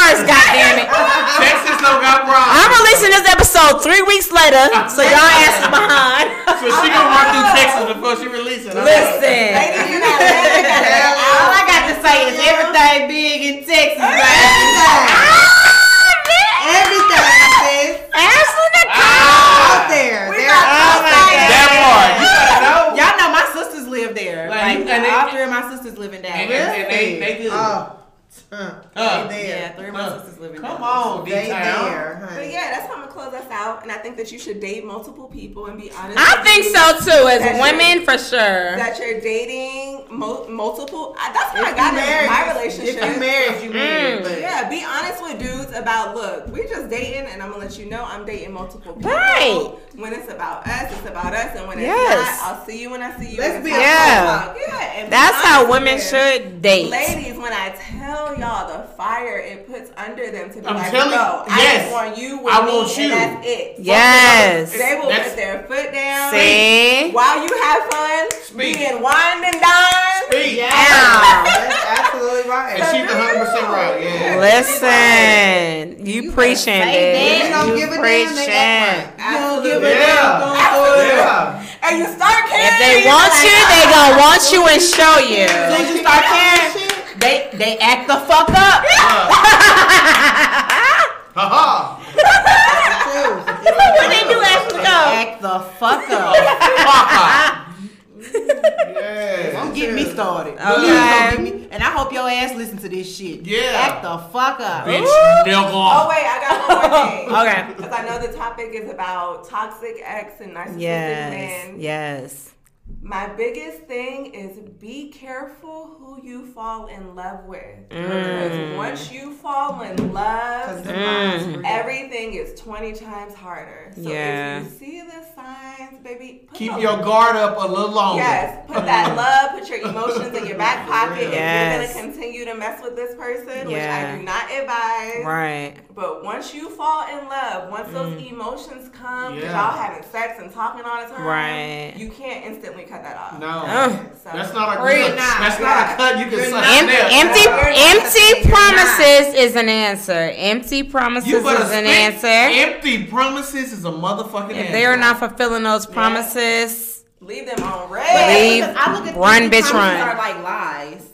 first. Goddamn it. Texas don't got problems. I'm releasing this episode three weeks later, so y'all asses behind. So she gonna run through Texas before she releases. it. Listen. Ladies, you got All I got to say is everything big in Texas. Ah, everything, sis. Ashley ah. Out there. We They're got out there. That part, you gotta know. Y'all know my sisters live there. Like, Like, and they- all three of my sisters live in Dallas. and, and they, they good. Oh. Huh. Huh. They there. Yeah, three of my Huh. sisters live in Come Dallas. on, They D-Town. there, But yeah, that's how I'm gonna close us out, and I think that you should date multiple people and be honest. I with think you so too. As women, for sure. That you're dating mo- multiple. I, that's what I got you in married, my If relationship. you married, you married. Mm. But Yeah, be honest with dudes about look, we're just dating and I'm gonna let you know I'm dating multiple people. Right. When it's about us, it's about us, and when it's Yes. not, I'll see you when I see you. Let's be it's honest. about- Yeah, and be That's how women with should date. Ladies, when I tell y'all the fire it puts under them to be I'm like, telling no, you, I just want you with I me, want you. and that's it. Yes. They will That's- put their foot down. See? While you have fun, Speak. being wined and dined. Speak. Ow. that's absolutely right. And she's 100% right. Yeah. Listen, you preaching, say dude. You don't You give a damn, they act preaching. right. You don't give a Yeah. damn, don't do it. Yeah. And you start If they want like, you, they gonna want you and show you. As soon as you start caring, they they act the fuck up. Ha ha. What they do, Ashley? Go. Act the fuck up. Fuck Yeah. Don't get me started. Okay. Please get me- And I hope your ass listen to this shit. Yeah. Act the fuck up. Bitch, Oh wait, I got one more thing. Okay. Because I know the topic is about toxic ex and narcissistic Yes. men. Yes. My biggest thing is be careful who you fall in love with. Mm. Because once you fall in love, Mm. everything is 20 times harder. So Yeah. if you see the signs, baby, put Keep the- your guard up a little longer. Yes, put that love, put your emotions in your back pocket. If you're gonna continue to mess with this person, Yeah. which I do not advise. Right. But once you fall in love, once those Mm. emotions come, Yeah. y'all having sex and talking all the time, Right. you can't instantly cut that off. No. Ugh. So, That's not a Free cut. now. That's not a cut you can You're suck Em- empty, You're empty promises is an answer. Empty promises You better is an answer. Empty promises is a motherfucking If answer. they are not fulfilling those promises, leave them on Leave. red. Because I look at Run, bitch, run. Are like lies.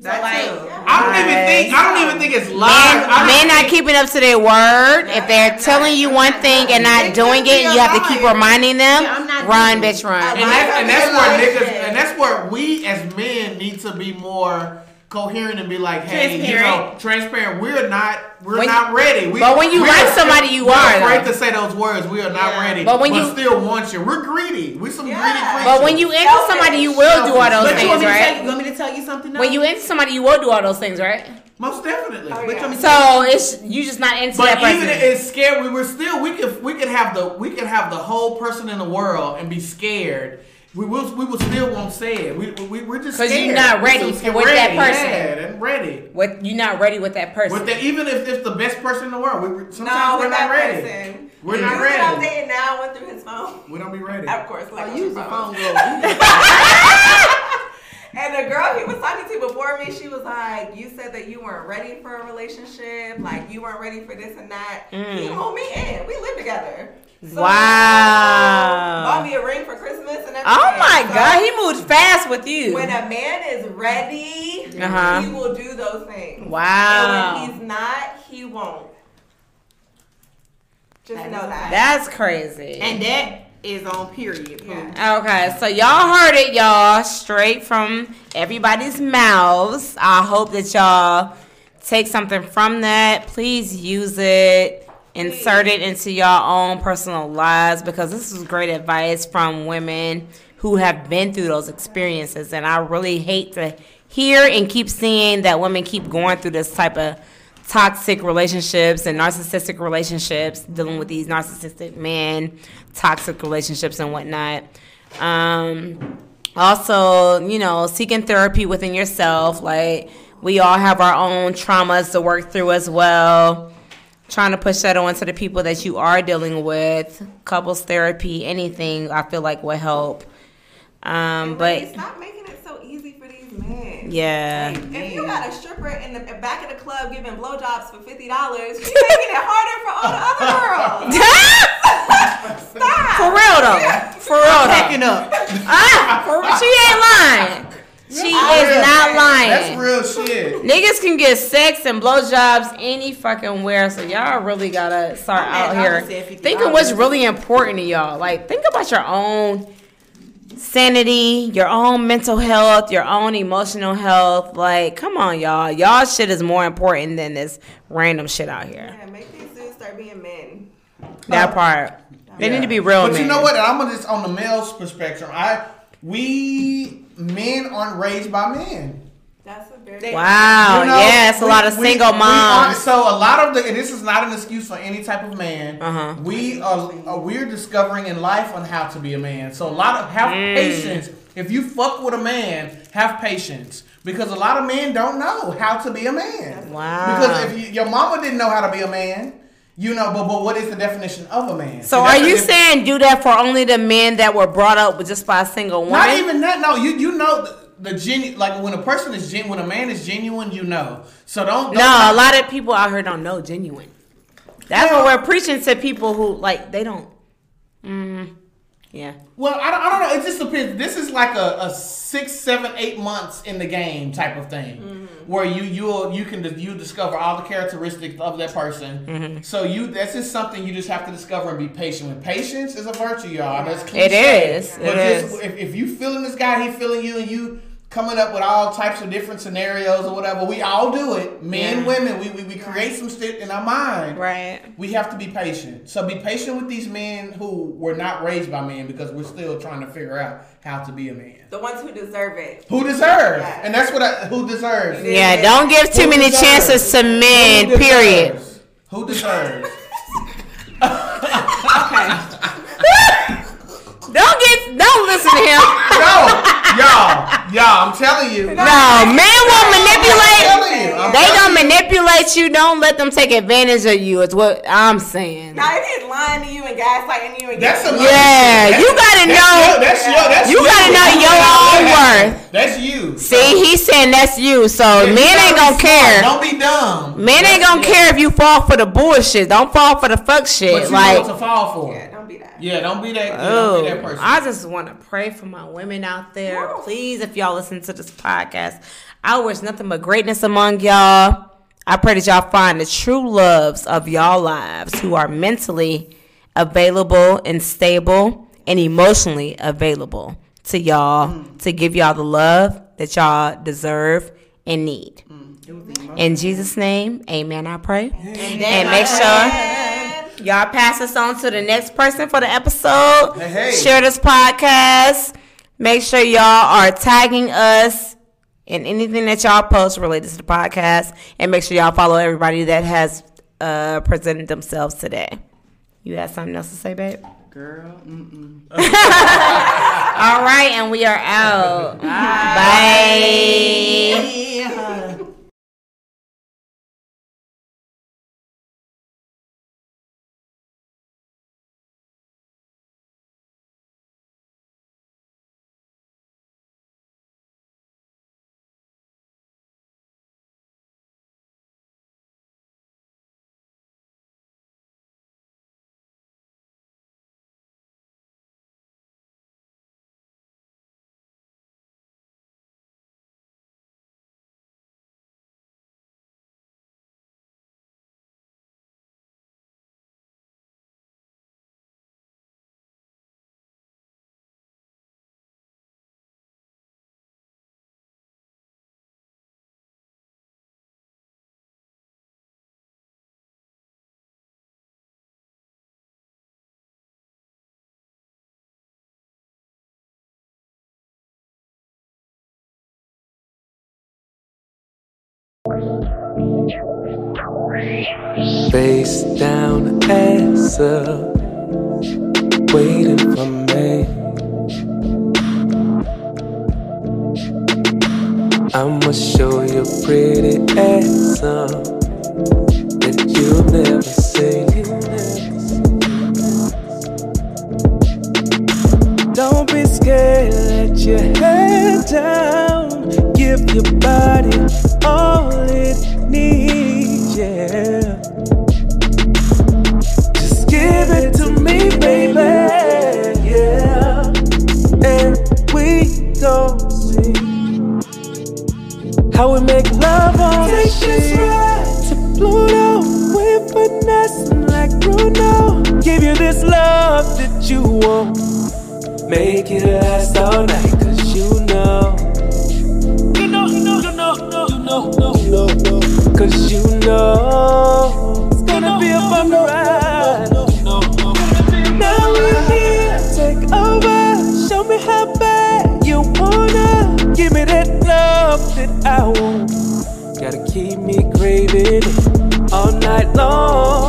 That like. I don't even think. I don't even think it's live. I Men, don't men not think- keeping up to their word. If they're telling you one thing and not doing it, you have to keep reminding them. Yeah, Run, bitch, run. And that's, and that's where niggas, and that's where we as men need to be more coherent and be like, hey, you know, Transparent. transparent. We're not, we're When- not ready. We, but when you we're- like somebody, you we're are, afraid though. to say those words. We are not Yeah. ready. But when you- still want you, we're greedy. We some Yeah. greedy creatures. But when you into somebody, you will do all those But things, me to tell, right? you want me to tell you something? When you into somebody, you will do all those things, right? most definitely. Oh, But you yeah. want me to So it's you just not into But that person. even if it's scary, we were still we could we could have the we could have the whole person in the world and be scared. We will we will still won't say it. We, we we're just 'Cause scared. you're not We're ready so for with that person. Yeah, and ready. What you're not ready with that person. With the, even if it's the best person in the world, we, we- sometimes No, we're with not that ready. person. We're The not dude that I'm ready. dating now went through his phone. We don't be ready. Of course, like oh, I use the phone. phone, girl. And the girl he was talking to before me, she was like, "You said that you weren't ready for a relationship, like you weren't ready for this and that." He mm. moved me in. We live together. So, Wow. Bought me a ring for Christmas and everything. oh my So, god, he moved fast with you. When a man is ready, Uh-huh. he will do those things. Wow. And when he's not, he won't. Just That know is that. That's crazy. and that is on period. Yeah. Okay, so y'all heard it, y'all, straight from everybody's mouths. I hope that y'all take something from that. Please use it, insert it into your own personal lives because this is great advice from women who have been through those experiences. And I really hate to hear and keep seeing that women keep going through this type of toxic relationships and narcissistic relationships, dealing with these narcissistic men, toxic relationships and whatnot. Um, also, you know, seeking therapy within yourself. Like we all have our own traumas to work through as well. Trying to push that on to the people that you are dealing with. Couples therapy, anything I feel like will help. Um, but Ladies, stop making it so easy for these men. yeah. If you got a stripper in the back of the club giving blowjobs for fifty dollars, you making it harder for all the other girls. Stop. For real though. For real though. Packing up. Ah, for, she ain't lying. She is not lying. That's real shit. Niggas can get sex and blowjobs any fucking where, so y'all really gotta start I'm out here just said 50 thinking what's really important to y'all. Like, think about your own sanity, your own mental health, your own emotional health. Like, come on, y'all. Y'all shit is more important than this random shit out here. Yeah, make these dudes start being men. That part. They Yeah. need to be real But men. you know what? I'm on this on the male's perspective. I we men aren't raised by men. That's a very Wow. You know, yes, a we- lot of we- single we moms. are- so a lot of the and this is not an excuse for any type of man. Uh-huh. We are uh, we're discovering in life on how to be a man. So a lot of have Mm. patience. If you fuck with a man, have patience because a lot of men don't know how to be a man. Wow. Because if you, your mama didn't know how to be a man, you know. But but what is the definition of a man? So are you saying do that for only the men that were brought up with just by a single woman? Not even that. No, you you know the, the genu like when a person is gen when a man is genuine, you know. So don't. don't No, a lot of people out here don't know genuine. That's what we're preaching to people who like they don't. Mm, yeah. Well, I don't, I don't know. It just depends. This is like a, a six, seven, eight months in the game type of thing, Mm-hmm. where you you you can you discover all the characteristics of that person. Mm-hmm. So you that's just something you just have to discover and be patient with. Patience is a virtue, y'all. That's It cliche. is. But It just, is. If, if you feeling this guy, he feeling you, and you coming up with all types of different scenarios or whatever, we all do it. Men, Yeah. women, we, we we create some shit in our mind. Right. We have to be patient. So be patient with these men who were not raised by men because we're still trying to figure out how to be a man. the ones who deserve it. Who deserves? Yeah. And that's what I, who deserves. Yeah. Don't give too Who many deserves? chances to men. Who Period. Who deserves? Don't get. Don't listen to him. no, y'all, y'all. I'm telling you. No, men will I'm manipulate. you. I'm They telling gonna you. manipulate you. Don't let them take advantage of you. Is what I'm saying. Now if he's lying to you and gaslighting you and That's a Yeah, you gotta know. That's your. That's You gotta know your own worth. That's you. See, he's saying that's you. So You men ain't gonna care. Don't be dumb. Men ain't gonna care if you fall for the bullshit. Don't fall for the fuck But shit. you Like, know what to fall for. yeah, don't be that. Yeah, don't be that. yeah, don't oh, be that oh, person. I just want to pray for my women out there. Woo. Please, if y'all listen to this podcast, I wish nothing but greatness among y'all. I pray that y'all find the true loves of y'all lives who are mentally available and stable and emotionally available to y'all mm. to give y'all the love that y'all deserve and need. Mm. In Jesus' name, amen, I pray. And make sure y'all pass this on to the next person for the episode. hey. Share this podcast. Make sure y'all are tagging us in anything that y'all post related to the podcast. And make sure y'all follow everybody that has uh, presented themselves today. You have something else to say, babe? Girl, mm-mm. All right, and we are out. Bye. Face down, ass up, waiting for me. I'ma show you pretty ass up that you've never seen. Don't be scared, let your head down. Give your body all it yeah. Just give it to me, baby, yeah. And we see how we make love on Take this ride to Pluto. We're finessing like Bruno. Give you this love that you want. Make it last all night, Cause you know it's gonna be a fun ride. Now we're here, take over. Show me how bad you wanna. Give me that love that I want. Gotta keep me craving all night long.